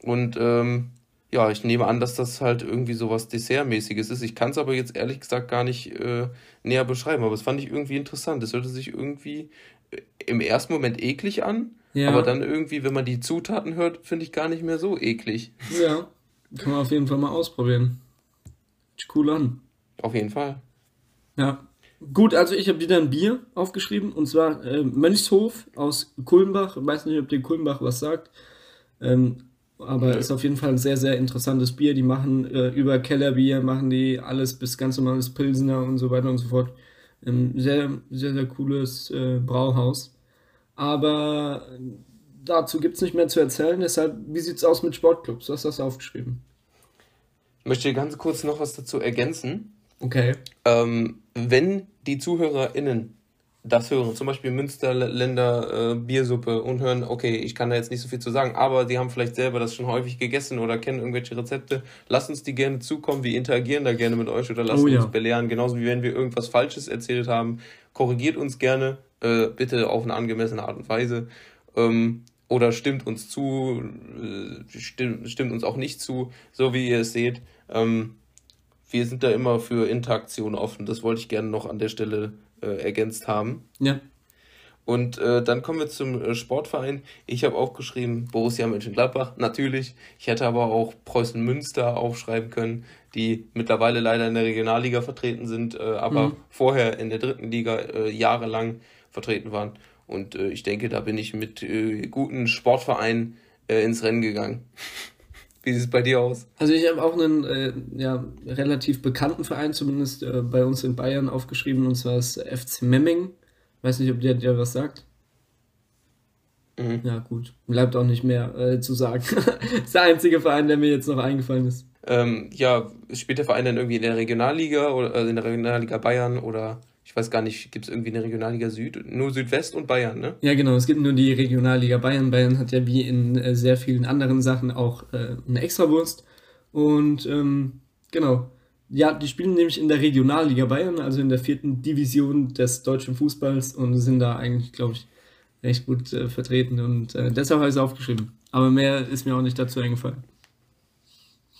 Und ähm, ja, ich nehme an, dass das halt irgendwie so was Dessertmäßiges ist. Ich kann es aber jetzt ehrlich gesagt gar nicht äh, näher beschreiben, aber es fand ich irgendwie interessant. Es hörte sich irgendwie äh, im ersten Moment eklig an, ja. aber dann irgendwie, wenn man die Zutaten hört, finde ich gar nicht mehr so eklig. Ja, kann man auf jeden Fall mal ausprobieren. Cool an. Auf jeden Fall. Ja. Gut, also ich habe wieder ein Bier aufgeschrieben und zwar äh, Mönchshof aus Kulmbach. Ich weiß nicht, ob dir Kulmbach was sagt. Ähm, aber ja. ist auf jeden Fall ein sehr, sehr interessantes Bier. Die machen äh, über Kellerbier, machen die alles bis ganz normales Pilsener und so weiter und so fort. Ähm, sehr, sehr, sehr cooles äh, Brauhaus. Aber dazu gibt es nicht mehr zu erzählen. Deshalb, wie sieht es aus mit Sportclubs? Was hast du aufgeschrieben? Ich möchte ganz kurz noch was dazu ergänzen. Okay. Ähm, wenn die ZuhörerInnen das hören, zum Beispiel Münsterländer äh, Biersuppe und hören, okay, ich kann da jetzt nicht so viel zu sagen, aber die haben vielleicht selber das schon häufig gegessen oder kennen irgendwelche Rezepte, lasst uns die gerne zukommen, wir interagieren da gerne mit euch oder lasst oh, ja. uns belehren, genauso wie wenn wir irgendwas Falsches erzählt haben, korrigiert uns gerne, äh, bitte auf eine angemessene Art und Weise. Ähm, oder stimmt uns zu, äh, stimmt, stimmt uns auch nicht zu, so wie ihr es seht. Ähm, wir sind da immer für Interaktion offen. Das wollte ich gerne noch an der Stelle äh, ergänzt haben. Ja. Und äh, dann kommen wir zum äh, Sportverein. Ich habe aufgeschrieben Borussia Mönchengladbach, natürlich. Ich hätte aber auch Preußen Münster aufschreiben können, die mittlerweile leider in der Regionalliga vertreten sind, äh, aber mhm. vorher in der dritten Liga äh, jahrelang vertreten waren. Und äh, ich denke, da bin ich mit guten Sportvereinen ins Rennen gegangen. Wie sieht es bei dir aus? Also ich habe auch einen äh, ja, relativ bekannten Verein, zumindest äh, bei uns in Bayern, aufgeschrieben, und zwar ist FC Memming. Weiß nicht, ob der dir was sagt. Mhm. Ja, gut. Bleibt auch nicht mehr äh, zu sagen. das ist der einzige Verein, der mir jetzt noch eingefallen ist. Ähm, ja, spielt der Verein dann irgendwie in der Regionalliga oder äh, in der Regionalliga Bayern oder ich weiß gar nicht, gibt es irgendwie eine Regionalliga Süd? Nur Südwest und Bayern, ne? Ja, genau, es gibt nur die Regionalliga Bayern. Bayern hat ja wie in äh, sehr vielen anderen Sachen auch äh, eine Extrawurst. Und ähm, genau. Ja, die spielen nämlich in der Regionalliga Bayern, also in der vierten Division des deutschen Fußballs und sind da eigentlich, glaube ich, recht gut äh, vertreten. Und äh, deshalb habe ich es aufgeschrieben. Aber mehr ist mir auch nicht dazu eingefallen.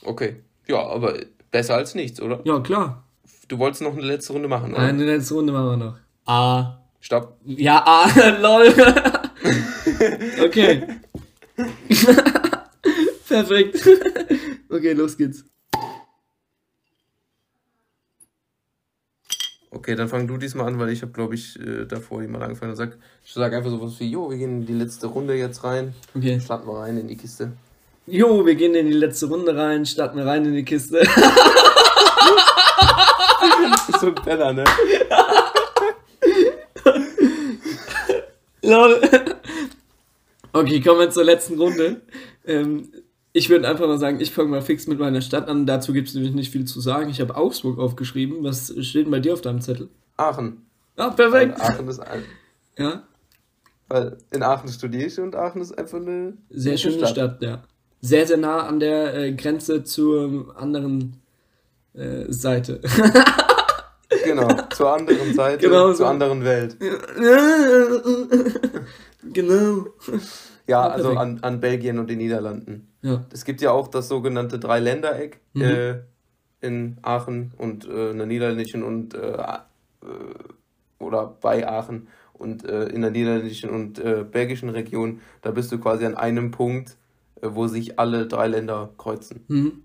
Okay. Ja, aber besser als nichts, oder? Ja, klar. Du wolltest noch eine letzte Runde machen, oder? Eine letzte Runde machen wir noch. A. Stopp. Ja, A. Lol. okay. Perfekt. okay, los geht's. Okay, dann fang du diesmal an, weil ich habe, glaube ich, äh, davor jemand angefangen und sag, ich sag einfach sowas wie, jo, wir gehen in die letzte Runde jetzt rein. Okay. Starten wir rein in die Kiste. Jo, wir gehen in die letzte Runde rein, starten wir rein in die Kiste. So ein Penner, ne? Lol. Okay, kommen wir zur letzten Runde. Ähm, ich würde einfach mal sagen, ich fange mal fix mit meiner Stadt an. Dazu gibt es nämlich nicht viel zu sagen. Ich habe Augsburg aufgeschrieben. Was steht denn bei dir auf deinem Zettel? Aachen. Ah, perfekt. Aachen ist ein. Ja. Weil in Aachen studiere ich und Aachen ist einfach eine sehr schöne Stadt. Stadt. ja. Sehr, sehr nah an der äh, Grenze zur anderen äh, Seite. genau, zur anderen Seite, genau zur so. anderen Welt. genau. Ja, also an, an Belgien und den Niederlanden. Ja. Es gibt ja auch das sogenannte Dreiländereck mhm. äh, in Aachen und äh, in der niederländischen und äh, äh oder bei Aachen und äh, in der niederländischen und äh, belgischen Region, da bist du quasi an einem Punkt, wo sich alle drei Länder kreuzen. Mhm.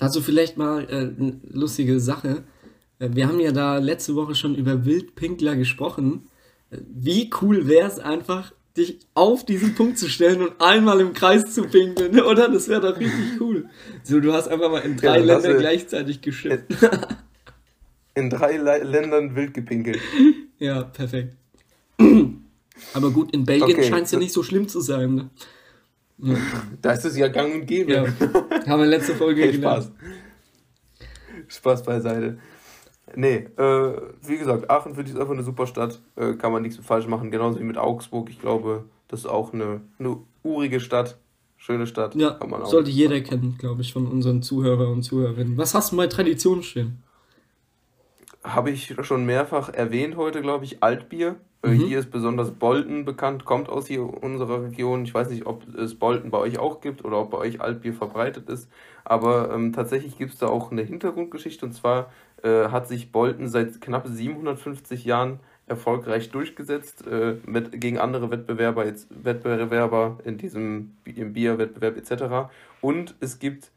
Also vielleicht mal eine lustige Sache. Äh, wir haben ja da letzte Woche schon über Wildpinkler gesprochen. Äh, wie cool wäre es einfach, dich auf diesen Punkt zu stellen und einmal im Kreis zu pinkeln, oder? Das wäre doch richtig cool. So, du hast einfach mal in drei ja, Ländern gleichzeitig geschippt. In drei Ländern wild gepinkelt. Ja, perfekt. Aber gut, in Belgien okay. scheint es ja nicht so schlimm zu sein. Ne? Ja. Da ist es ja gang und gäbe. Ja. Haben wir letzte Folge hey, Spaß. Spaß beiseite. Nee, äh, wie gesagt, Aachen finde ich ist einfach eine super Stadt. Äh, kann man nichts falsch machen. Genauso wie mit Augsburg. Ich glaube, das ist auch eine, eine urige Stadt. Schöne Stadt. Ja, sollte jeder kennen, glaube ich, von unseren Zuhörern und Zuhörerinnen. Was hast du bei Tradition stehen? habe ich schon mehrfach erwähnt heute, glaube ich, Altbier. Äh, mhm. Hier ist besonders Bolten bekannt, kommt aus hier unserer Region. Ich weiß nicht, ob es Bolten bei euch auch gibt oder ob bei euch Altbier verbreitet ist. Aber ähm, tatsächlich gibt es da auch eine Hintergrundgeschichte. Und zwar äh, hat sich Bolten seit knapp 750 Jahren erfolgreich durchgesetzt äh, mit, gegen andere Wettbewerber, jetzt Wettbewerber in diesem im Bierwettbewerb etc. Und es gibt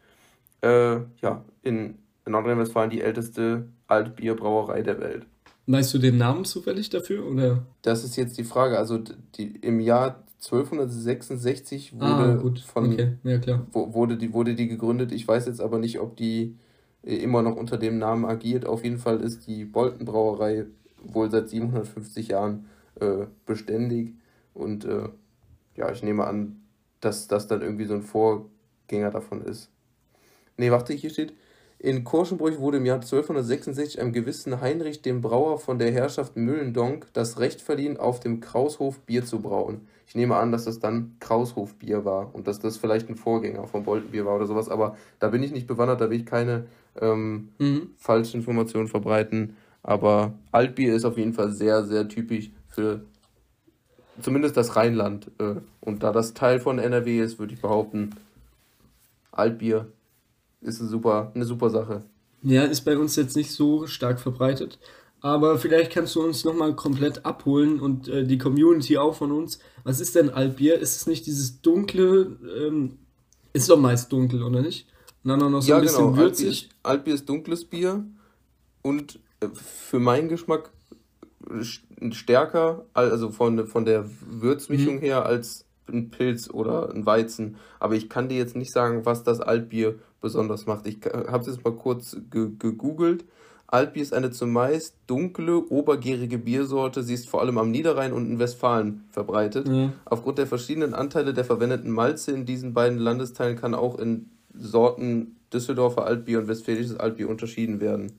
äh, ja, in Nordrhein-Westfalen die älteste Altbierbrauerei der Welt. Weißt du den Namen zufällig dafür? Oder? Das ist jetzt die Frage. Also die, im Jahr 1266 wurde, ah. Von, okay. ja, wurde, die, wurde die gegründet. Ich weiß jetzt aber nicht, ob die immer noch unter dem Namen agiert. Auf jeden Fall ist die Boltenbrauerei wohl seit 750 Jahren äh, beständig. Und äh, ja, ich nehme an, dass das dann irgendwie so ein Vorgänger davon ist. Nee, warte, hier steht, in Korschenbruch wurde im Jahr 1266 einem gewissen Heinrich dem Brauer von der Herrschaft Müllendonk das Recht verliehen, auf dem Kraushof Bier zu brauen. Ich nehme an, dass das dann Kraushof-Bier war und dass das vielleicht ein Vorgänger vom Boltenbier war oder sowas, aber da bin ich nicht bewandert, da will ich keine ähm, mhm. falschen Informationen verbreiten. Aber Altbier ist auf jeden Fall sehr, sehr typisch für zumindest das Rheinland. Äh, und da das Teil von NRW ist, würde ich behaupten, Altbier ist eine super, eine super Sache. Ja, ist bei uns jetzt nicht so stark verbreitet. Aber vielleicht kannst du uns nochmal komplett abholen und äh, die Community auch von uns. Was ist denn Altbier? Ist es nicht dieses dunkle, ähm, ist doch meist dunkel, oder nicht? Dann auch noch so ja, ein bisschen genau. würzig. Altbier, ist dunkles Bier und äh, für meinen Geschmack stärker, also von, von der Würzmischung mhm. her als ein Pilz oder ein Weizen. Aber ich kann dir jetzt nicht sagen, was das Altbier besonders macht. Ich habe es jetzt mal kurz ge gegoogelt. Altbier ist eine zumeist dunkle, obergärige Biersorte. Sie ist vor allem am Niederrhein und in Westfalen verbreitet. Ja. Aufgrund der verschiedenen Anteile der verwendeten Malze in diesen beiden Landesteilen kann auch in Sorten Düsseldorfer Altbier und Westfälisches Altbier unterschieden werden.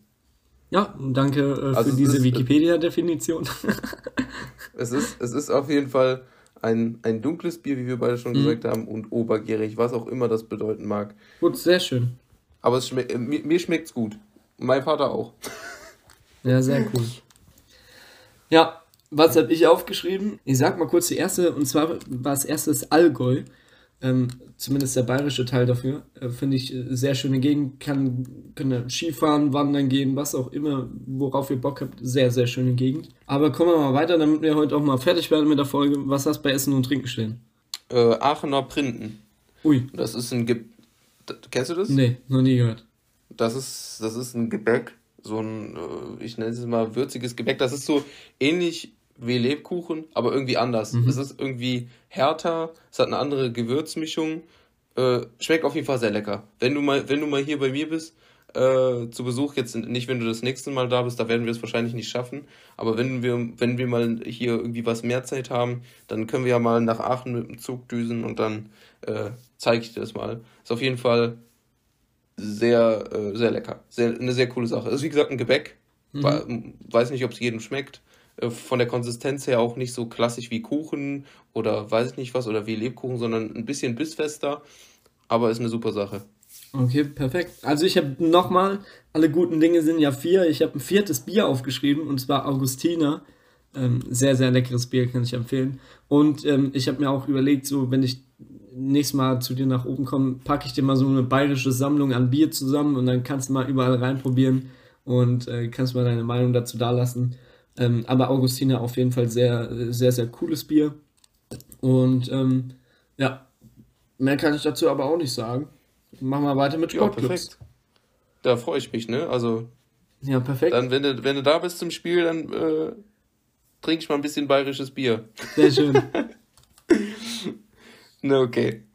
Ja, danke äh, für also diese Wikipedia-Definition. es, ist, es ist auf jeden Fall ein, ein dunkles Bier, wie wir beide schon mhm. gesagt haben, und obergärig, was auch immer das bedeuten mag. Gut, sehr schön. Aber es schmeckt, mir, mir schmeckt's gut. Mein Vater auch. Ja, sehr cool. Ja, was habe ich aufgeschrieben? Ich sag mal kurz die erste, und zwar war es erstes Allgäu. Ähm, zumindest der bayerische Teil dafür. Äh, Finde ich äh, sehr schöne Gegend. Kann, können Skifahren, wandern gehen, was auch immer, worauf ihr Bock habt. Sehr, sehr schöne Gegend. Aber kommen wir mal weiter, damit wir heute auch mal fertig werden mit der Folge. Was hast du bei Essen und Trinken stehen? Äh, Aachener Printen. Ui. Das ist ein Ge Kennst du das? Nee, noch nie gehört. Das ist, das ist ein Gebäck, so ein, äh, ich nenne es mal würziges Gebäck. Das ist so ähnlich wie Lebkuchen, aber irgendwie anders. Mhm. Es ist irgendwie härter, es hat eine andere Gewürzmischung. Äh, schmeckt auf jeden Fall sehr lecker. Wenn du mal, wenn du mal hier bei mir bist, äh, zu Besuch, jetzt nicht, wenn du das nächste Mal da bist, da werden wir es wahrscheinlich nicht schaffen. Aber wenn wir, wenn wir mal hier irgendwie was mehr Zeit haben, dann können wir ja mal nach Aachen mit dem Zug düsen und dann äh, zeige ich dir das mal. Ist auf jeden Fall sehr, äh, sehr lecker. Sehr, eine sehr coole Sache. Ist wie gesagt ein Gebäck. Mhm. Weiß nicht, ob es jedem schmeckt. Äh, von der Konsistenz her auch nicht so klassisch wie Kuchen oder weiß ich nicht was oder wie Lebkuchen, sondern ein bisschen bissfester. Aber ist eine super Sache. Okay, perfekt. Also ich habe nochmal, alle guten Dinge sind ja vier. Ich habe ein viertes Bier aufgeschrieben und zwar Augustiner. Ähm, sehr, sehr leckeres Bier, kann ich empfehlen. Und ähm, ich habe mir auch überlegt, so wenn ich nächstes Mal zu dir nach oben komme, packe ich dir mal so eine bayerische Sammlung an Bier zusammen und dann kannst du mal überall reinprobieren und äh, kannst mal deine Meinung dazu dalassen. Ähm, aber Augustiner auf jeden Fall sehr, sehr, sehr cooles Bier. Und ähm, ja, mehr kann ich dazu aber auch nicht sagen. Machen wir weiter mit Sportclubs. Ja, perfekt. Da freue ich mich, ne? Also. Ja, perfekt. Dann, wenn du, wenn du da bist zum Spiel, dann äh, trinke ich mal ein bisschen bayerisches Bier. Sehr schön. Na, okay.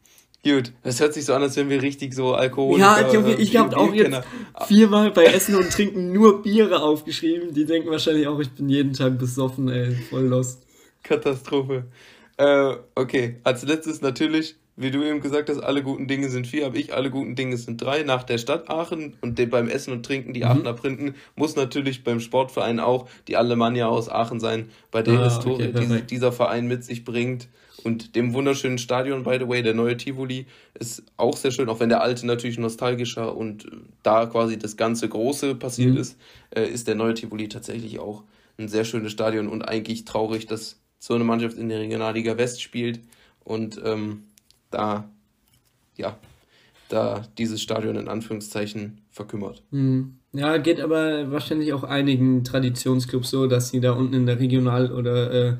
Gut, das hört sich so an, als wären wir richtig so Alkohol. Ja, Junge, ich habe auch jetzt viermal bei Essen und Trinken nur Biere aufgeschrieben. Die denken wahrscheinlich auch, ich bin jeden Tag besoffen, ey, voll lost. Katastrophe. Äh, okay, als letztes natürlich wie du eben gesagt hast, alle guten Dinge sind vier, habe ich, alle guten Dinge sind drei. Nach der Stadt Aachen und dem, beim Essen und Trinken die mhm. Aachener Printen muss natürlich beim Sportverein auch die Alemannia aus Aachen sein, bei der ah, Historie, okay, die dieser Verein mit sich bringt. Und dem wunderschönen Stadion, by the way, der neue Tivoli, ist auch sehr schön, auch wenn der alte natürlich nostalgischer und da quasi das ganze Große passiert mhm. ist, äh, ist der neue Tivoli tatsächlich auch ein sehr schönes Stadion und eigentlich traurig, dass so eine Mannschaft in der Regionalliga West spielt. Und ähm, da, ja, da dieses Stadion in Anführungszeichen verkümmert. Mhm. Ja, geht aber wahrscheinlich auch einigen Traditionsclubs so, dass sie da unten in der Regional- oder äh,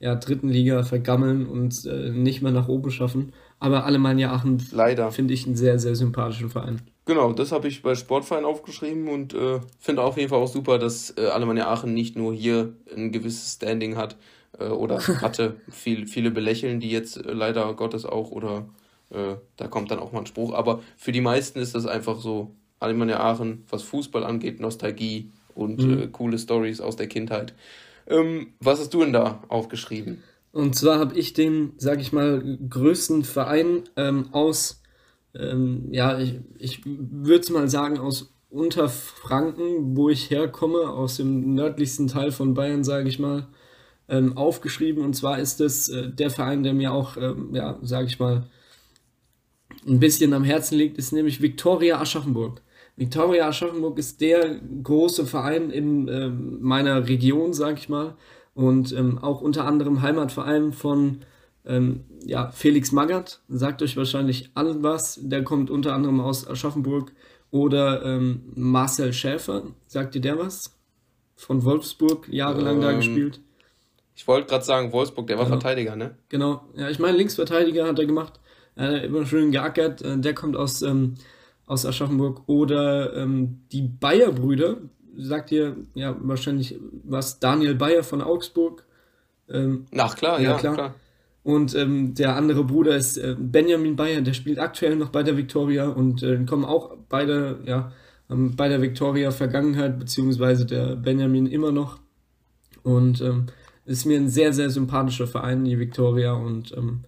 ja, dritten Liga vergammeln und äh, nicht mehr nach oben schaffen. Aber Alemannia Aachen finde ich einen sehr, sehr sympathischen Verein. Genau, das habe ich bei Sportverein aufgeschrieben und äh, finde auf jeden Fall auch super, dass äh, Alemannia Aachen nicht nur hier ein gewisses Standing hat, äh, oder hatte. Viel, viele belächeln die jetzt äh, leider Gottes auch oder äh, da kommt dann auch mal ein Spruch. Aber für die meisten ist das einfach so, Alemannia Aachen, was Fußball angeht, Nostalgie und mhm. äh, coole Stories aus der Kindheit. Ähm, was hast du denn da aufgeschrieben? Und zwar habe ich den, sag ich mal, größten Verein ähm, aus, ähm, ja, ich, ich würde es mal sagen, aus Unterfranken, wo ich herkomme, aus dem nördlichsten Teil von Bayern, sage ich mal ähm, aufgeschrieben. Und zwar ist es äh, der Verein, der mir auch, ähm, ja, sage ich mal, ein bisschen am Herzen liegt, ist nämlich Viktoria Aschaffenburg. Viktoria Aschaffenburg ist der große Verein in äh, meiner Region, sage ich mal. Und ähm, auch unter anderem Heimatverein von ähm, ja, Felix Magath, sagt euch wahrscheinlich allen was. Der kommt unter anderem aus Aschaffenburg. Oder ähm, Marcel Schäfer, sagt ihr der was? Von Wolfsburg, jahrelang da ähm, gespielt. Ich wollte gerade sagen, Wolfsburg, der war genau. Verteidiger, ne? Genau, ja, ich meine, Linksverteidiger hat er gemacht. Er hat immer schön geackert. Äh, der kommt aus, ähm, aus Aschaffenburg. Oder ähm, die Bayer-Brüder, sagt ihr ja wahrscheinlich was, Daniel Bayer von Augsburg. Ähm, Ach klar, ja, ja klar. klar. Und ähm, der andere Bruder ist äh, Benjamin Bayer, der spielt aktuell noch bei der Viktoria und äh, kommen auch beide, ja, ähm, bei der Viktoria Vergangenheit, beziehungsweise der Benjamin immer noch. Und ähm, ist mir ein sehr, sehr sympathischer Verein, die Viktoria. Und ähm,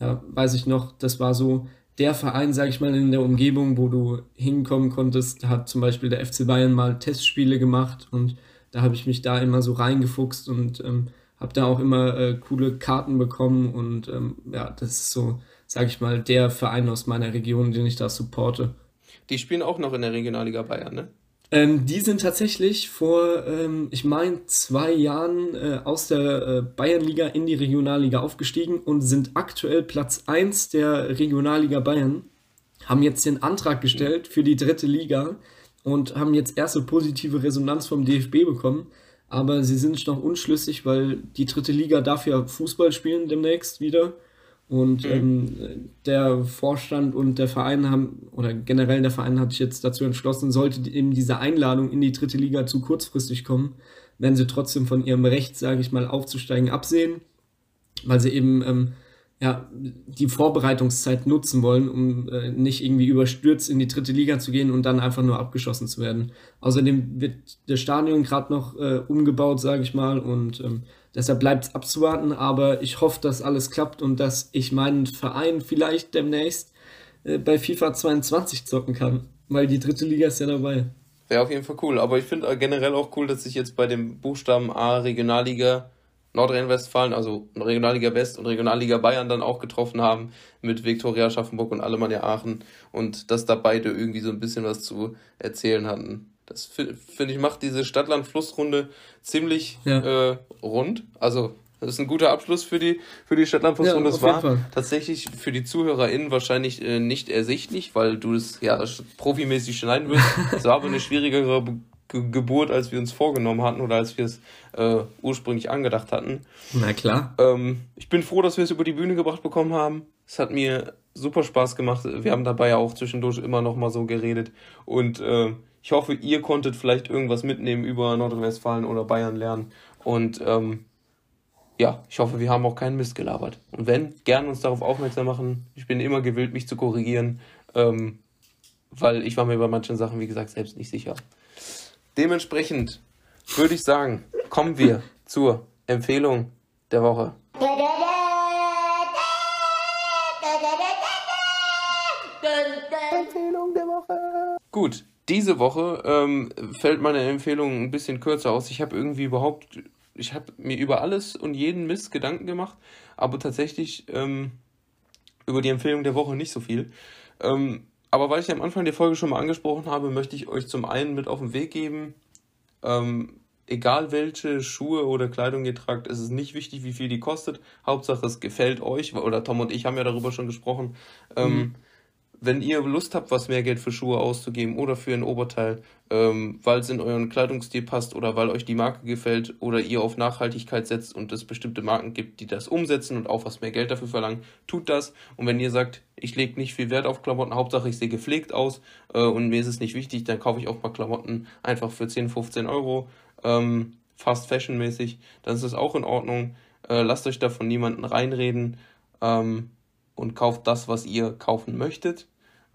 ja, weiß ich noch, das war so der Verein, sage ich mal, in der Umgebung, wo du hinkommen konntest. Hat zum Beispiel der FC Bayern mal Testspiele gemacht und da habe ich mich da immer so reingefuchst und ähm, habe da auch immer äh, coole Karten bekommen. Und ähm, ja, das ist so, sage ich mal, der Verein aus meiner Region, den ich da supporte. Die spielen auch noch in der Regionalliga Bayern, ne? Ähm, die sind tatsächlich vor, ähm, ich meine, zwei Jahren äh, aus der äh, Bayernliga in die Regionalliga aufgestiegen und sind aktuell Platz 1 der Regionalliga Bayern. Haben jetzt den Antrag gestellt für die dritte Liga und haben jetzt erste positive Resonanz vom DFB bekommen. Aber sie sind noch unschlüssig, weil die dritte Liga darf ja Fußball spielen demnächst wieder. Und mhm. ähm, der Vorstand und der Verein haben, oder generell der Verein hat sich jetzt dazu entschlossen, sollte eben diese Einladung in die dritte Liga zu kurzfristig kommen, werden sie trotzdem von ihrem Recht, sage ich mal, aufzusteigen, absehen, weil sie eben ähm, ja, die Vorbereitungszeit nutzen wollen, um äh, nicht irgendwie überstürzt in die dritte Liga zu gehen und dann einfach nur abgeschossen zu werden. Außerdem wird das Stadion gerade noch äh, umgebaut, sage ich mal, und ähm, Deshalb bleibt es abzuwarten, aber ich hoffe, dass alles klappt und dass ich meinen Verein vielleicht demnächst äh, bei FIFA 22 zocken kann, weil die dritte Liga ist ja dabei. Wäre auf jeden Fall cool. Aber ich finde generell auch cool, dass sich jetzt bei dem Buchstaben A Regionalliga Nordrhein-Westfalen, also Regionalliga West und Regionalliga Bayern dann auch getroffen haben mit Viktoria Aschaffenburg und Alemannia Aachen und dass da beide irgendwie so ein bisschen was zu erzählen hatten. Das finde ich macht diese Stadtland-Flussrunde ziemlich ja. äh, rund. Also das ist ein guter Abschluss für die, für die Stadtland-Flussrunde. Ja, das war tatsächlich für die ZuhörerInnen wahrscheinlich äh, nicht ersichtlich, weil du es ja profimäßig schneiden wirst. Es war aber eine schwierigere Geburt, als wir uns vorgenommen hatten oder als wir es äh, ursprünglich angedacht hatten. Na klar. Ähm, ich bin froh, dass wir es über die Bühne gebracht bekommen haben. Es hat mir super Spaß gemacht. Wir haben dabei ja auch zwischendurch immer noch mal so geredet. Und äh, ich hoffe, ihr konntet vielleicht irgendwas mitnehmen über Nordrhein-Westfalen oder Bayern lernen. Und ähm, ja, ich hoffe, wir haben auch keinen Mist gelabert. Und wenn, gern uns darauf aufmerksam machen. Ich bin immer gewillt, mich zu korrigieren, ähm, weil ich war mir bei manchen Sachen, wie gesagt, selbst nicht sicher. Dementsprechend würde ich sagen, kommen wir zur Empfehlung der Woche. Empfehlung der Woche. Gut, diese Woche ähm, fällt meine Empfehlung ein bisschen kürzer aus. Ich habe irgendwie überhaupt, ich habe mir über alles und jeden Mist Gedanken gemacht, aber tatsächlich ähm, über die Empfehlung der Woche nicht so viel. Ähm, aber weil ich am Anfang der Folge schon mal angesprochen habe, möchte ich euch zum einen mit auf den Weg geben, ähm, egal welche Schuhe oder Kleidung ihr tragt, ist es nicht wichtig, wie viel die kostet. Hauptsache es gefällt euch, oder Tom und ich haben ja darüber schon gesprochen. Ähm, mhm. Wenn ihr Lust habt, was mehr Geld für Schuhe auszugeben oder für ein Oberteil, ähm, weil es in euren Kleidungsstil passt oder weil euch die Marke gefällt oder ihr auf Nachhaltigkeit setzt und es bestimmte Marken gibt, die das umsetzen und auch was mehr Geld dafür verlangen, tut das. Und wenn ihr sagt, ich lege nicht viel Wert auf Klamotten, Hauptsache ich sehe gepflegt aus äh, und mir ist es nicht wichtig, dann kaufe ich auch mal Klamotten einfach für 10, 15 Euro, ähm, fast fashionmäßig, dann ist das auch in Ordnung. Äh, lasst euch da von niemandem reinreden. Ähm, und kauft das, was ihr kaufen möchtet.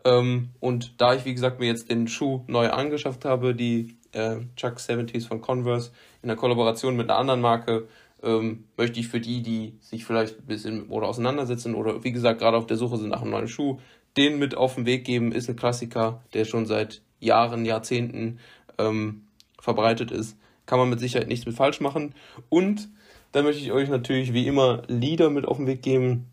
Ähm, und da ich, wie gesagt, mir jetzt den Schuh neu angeschafft habe, die äh, Chuck 70s von Converse in der Kollaboration mit einer anderen Marke, ähm, möchte ich für die, die sich vielleicht ein bisschen oder auseinandersetzen oder wie gesagt gerade auf der Suche sind nach einem neuen Schuh, den mit auf den Weg geben, ist ein Klassiker, der schon seit Jahren, Jahrzehnten ähm, verbreitet ist. Kann man mit Sicherheit nichts mit falsch machen. Und dann möchte ich euch natürlich wie immer Lieder mit auf den Weg geben,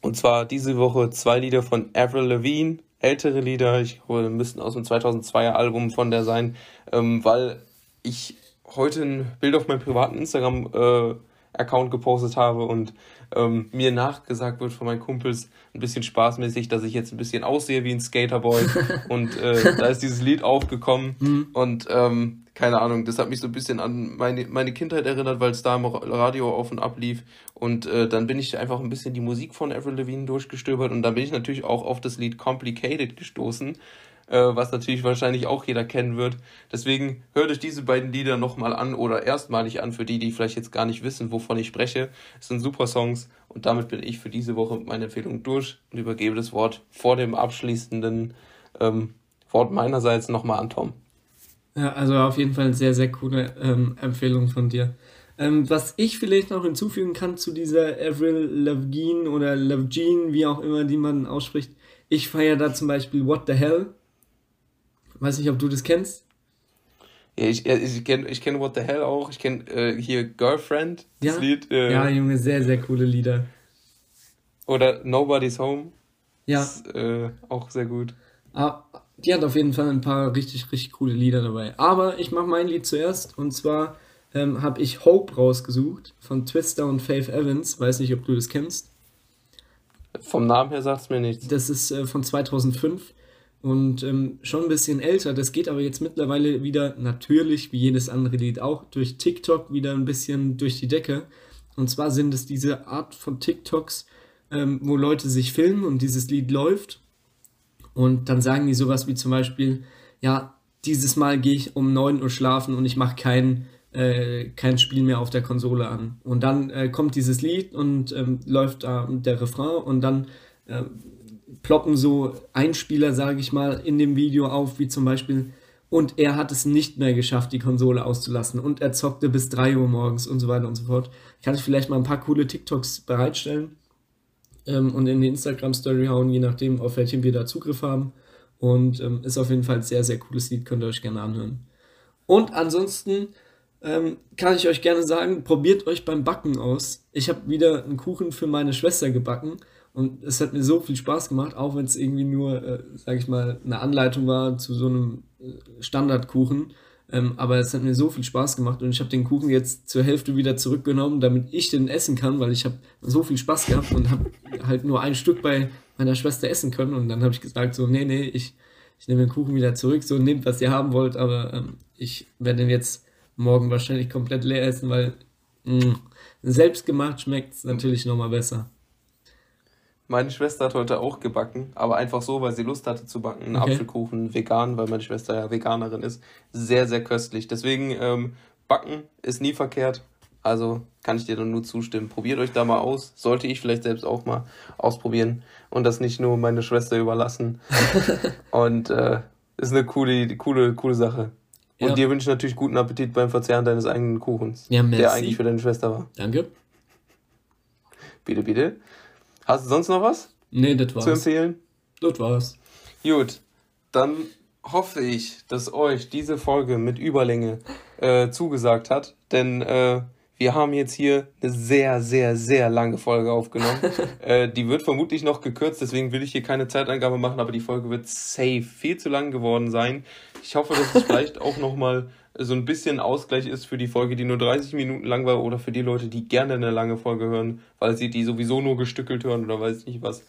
und zwar diese Woche zwei Lieder von Avril Lavigne, ältere Lieder, ich glaube, müssten aus dem 2002er Album von der sein, ähm, weil ich heute ein Bild auf meinem privaten Instagram äh, Account gepostet habe und ähm, mir nachgesagt wird von meinen Kumpels ein bisschen spaßmäßig, dass ich jetzt ein bisschen aussehe wie ein Skaterboy. Und äh, da ist dieses Lied aufgekommen. Mhm. und ähm, keine Ahnung, das hat mich so ein bisschen an meine, meine Kindheit erinnert, weil es da im Radio auf und ab lief. Und äh, dann bin ich einfach ein bisschen die Musik von Avril Lavigne durchgestöbert und dann bin ich natürlich auch auf das Lied Complicated gestoßen, äh, was natürlich wahrscheinlich auch jeder kennen wird. Deswegen hört euch diese beiden Lieder nochmal an oder erstmalig an für die, die vielleicht jetzt gar nicht wissen, wovon ich spreche. Es sind super Songs und damit bin ich für diese Woche mit meiner Empfehlung durch und übergebe das Wort vor dem abschließenden ähm, Wort meinerseits nochmal an Tom. Ja, also auf jeden Fall eine sehr, sehr coole ähm, Empfehlung von dir. Ähm, was ich vielleicht noch hinzufügen kann zu dieser Avril Lavigne oder Lavigne, wie auch immer die man ausspricht, ich feiere da zum Beispiel What the Hell. Weiß nicht, ob du das kennst. Ja, ich, ich kenne ich kenn What the Hell auch. Ich kenne äh, hier Girlfriend, das ja? Lied. Äh, ja, Junge, sehr, sehr coole Lieder. Oder Nobody's Home. Ja. Ist, äh, auch sehr gut. Ah, die hat auf jeden Fall ein paar richtig, richtig coole Lieder dabei. Aber ich mache mein Lied zuerst und zwar ähm, habe ich Hope rausgesucht von Twister und Faith Evans. Weiß nicht, ob du das kennst. Vom Namen her sagt es mir nichts. Das ist äh, von 2005 und ähm, schon ein bisschen älter. Das geht aber jetzt mittlerweile wieder, natürlich wie jedes andere Lied auch, durch TikTok wieder ein bisschen durch die Decke. Und zwar sind es diese Art von TikToks, ähm, wo Leute sich filmen und dieses Lied läuft und dann sagen die sowas wie zum Beispiel, ja, dieses Mal gehe ich um 9 Uhr schlafen und ich mache kein, äh, kein Spiel mehr auf der Konsole an. Und dann äh, kommt dieses Lied und ähm, läuft da der Refrain und dann äh, ploppen so Einspieler, sage ich mal, in dem Video auf, wie zum Beispiel, und er hat es nicht mehr geschafft, die Konsole auszulassen und er zockte bis 3 Uhr morgens und so weiter und so fort. Kann ich vielleicht mal ein paar coole TikToks bereitstellen? Ähm, und in die Instagram-Story hauen, je nachdem, auf welchem wir da Zugriff haben. Und ähm, ist auf jeden Fall ein sehr, sehr cooles Lied, könnt ihr euch gerne anhören. Und ansonsten ähm, kann ich euch gerne sagen, probiert euch beim Backen aus. Ich habe wieder einen Kuchen für meine Schwester gebacken und es hat mir so viel Spaß gemacht, auch wenn es irgendwie nur, äh, sag ich mal, eine Anleitung war zu so einem äh, Standardkuchen. Ähm, aber es hat mir so viel Spaß gemacht und ich habe den Kuchen jetzt zur Hälfte wieder zurückgenommen, damit ich den essen kann, weil ich habe so viel Spaß gehabt und habe halt nur ein Stück bei meiner Schwester essen können. Und dann habe ich gesagt, so, nee, nee, ich, ich nehme den Kuchen wieder zurück, so nehmt, was ihr haben wollt, aber ähm, ich werde den jetzt morgen wahrscheinlich komplett leer essen, weil mh, mm, selbst gemacht schmeckt es natürlich nochmal besser. Meine Schwester hat heute auch gebacken, aber einfach so, weil sie Lust hatte zu backen. Einen okay. Apfelkuchen vegan, weil meine Schwester ja Veganerin ist. Sehr, sehr köstlich. Deswegen, ähm, backen ist nie verkehrt. Also kann ich dir nur zustimmen. Probiert euch da mal aus. Sollte ich vielleicht selbst auch mal ausprobieren und das nicht nur meine Schwester überlassen. und äh, ist eine coole, coole, coole Sache. Und ja. dir wünsche ich natürlich guten Appetit beim Verzehren deines eigenen Kuchens. Ja. Der eigentlich für deine Schwester war. Danke. Bitte, bitte. Hast du sonst noch was? Nee, das war's. Zu empfehlen? Das war's. Gut, dann hoffe ich, dass euch diese Folge mit Überlänge äh, zugesagt hat, denn äh, wir haben jetzt hier eine sehr, sehr, sehr lange Folge aufgenommen. äh, die wird vermutlich noch gekürzt, deswegen will ich hier keine Zeitangabe machen, aber die Folge wird safe viel zu lang geworden sein. Ich hoffe, dass es vielleicht auch nochmal so ein bisschen Ausgleich ist für die Folge, die nur 30 Minuten lang war oder für die Leute, die gerne eine lange Folge hören, weil sie die sowieso nur gestückelt hören oder weiß ich nicht was.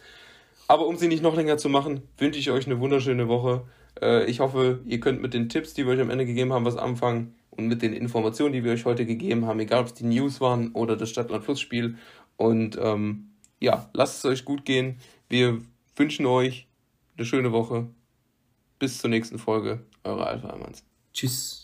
Aber um sie nicht noch länger zu machen, wünsche ich euch eine wunderschöne Woche. Äh, ich hoffe, ihr könnt mit den Tipps, die wir euch am Ende gegeben haben, was anfangen und mit den Informationen, die wir euch heute gegeben haben, egal ob es die News waren oder das Stadtland-Fluss-Spiel. Und ähm, ja, lasst es euch gut gehen. Wir wünschen euch eine schöne Woche. Bis zur nächsten Folge. Eure Alpha Almans. Tschüss.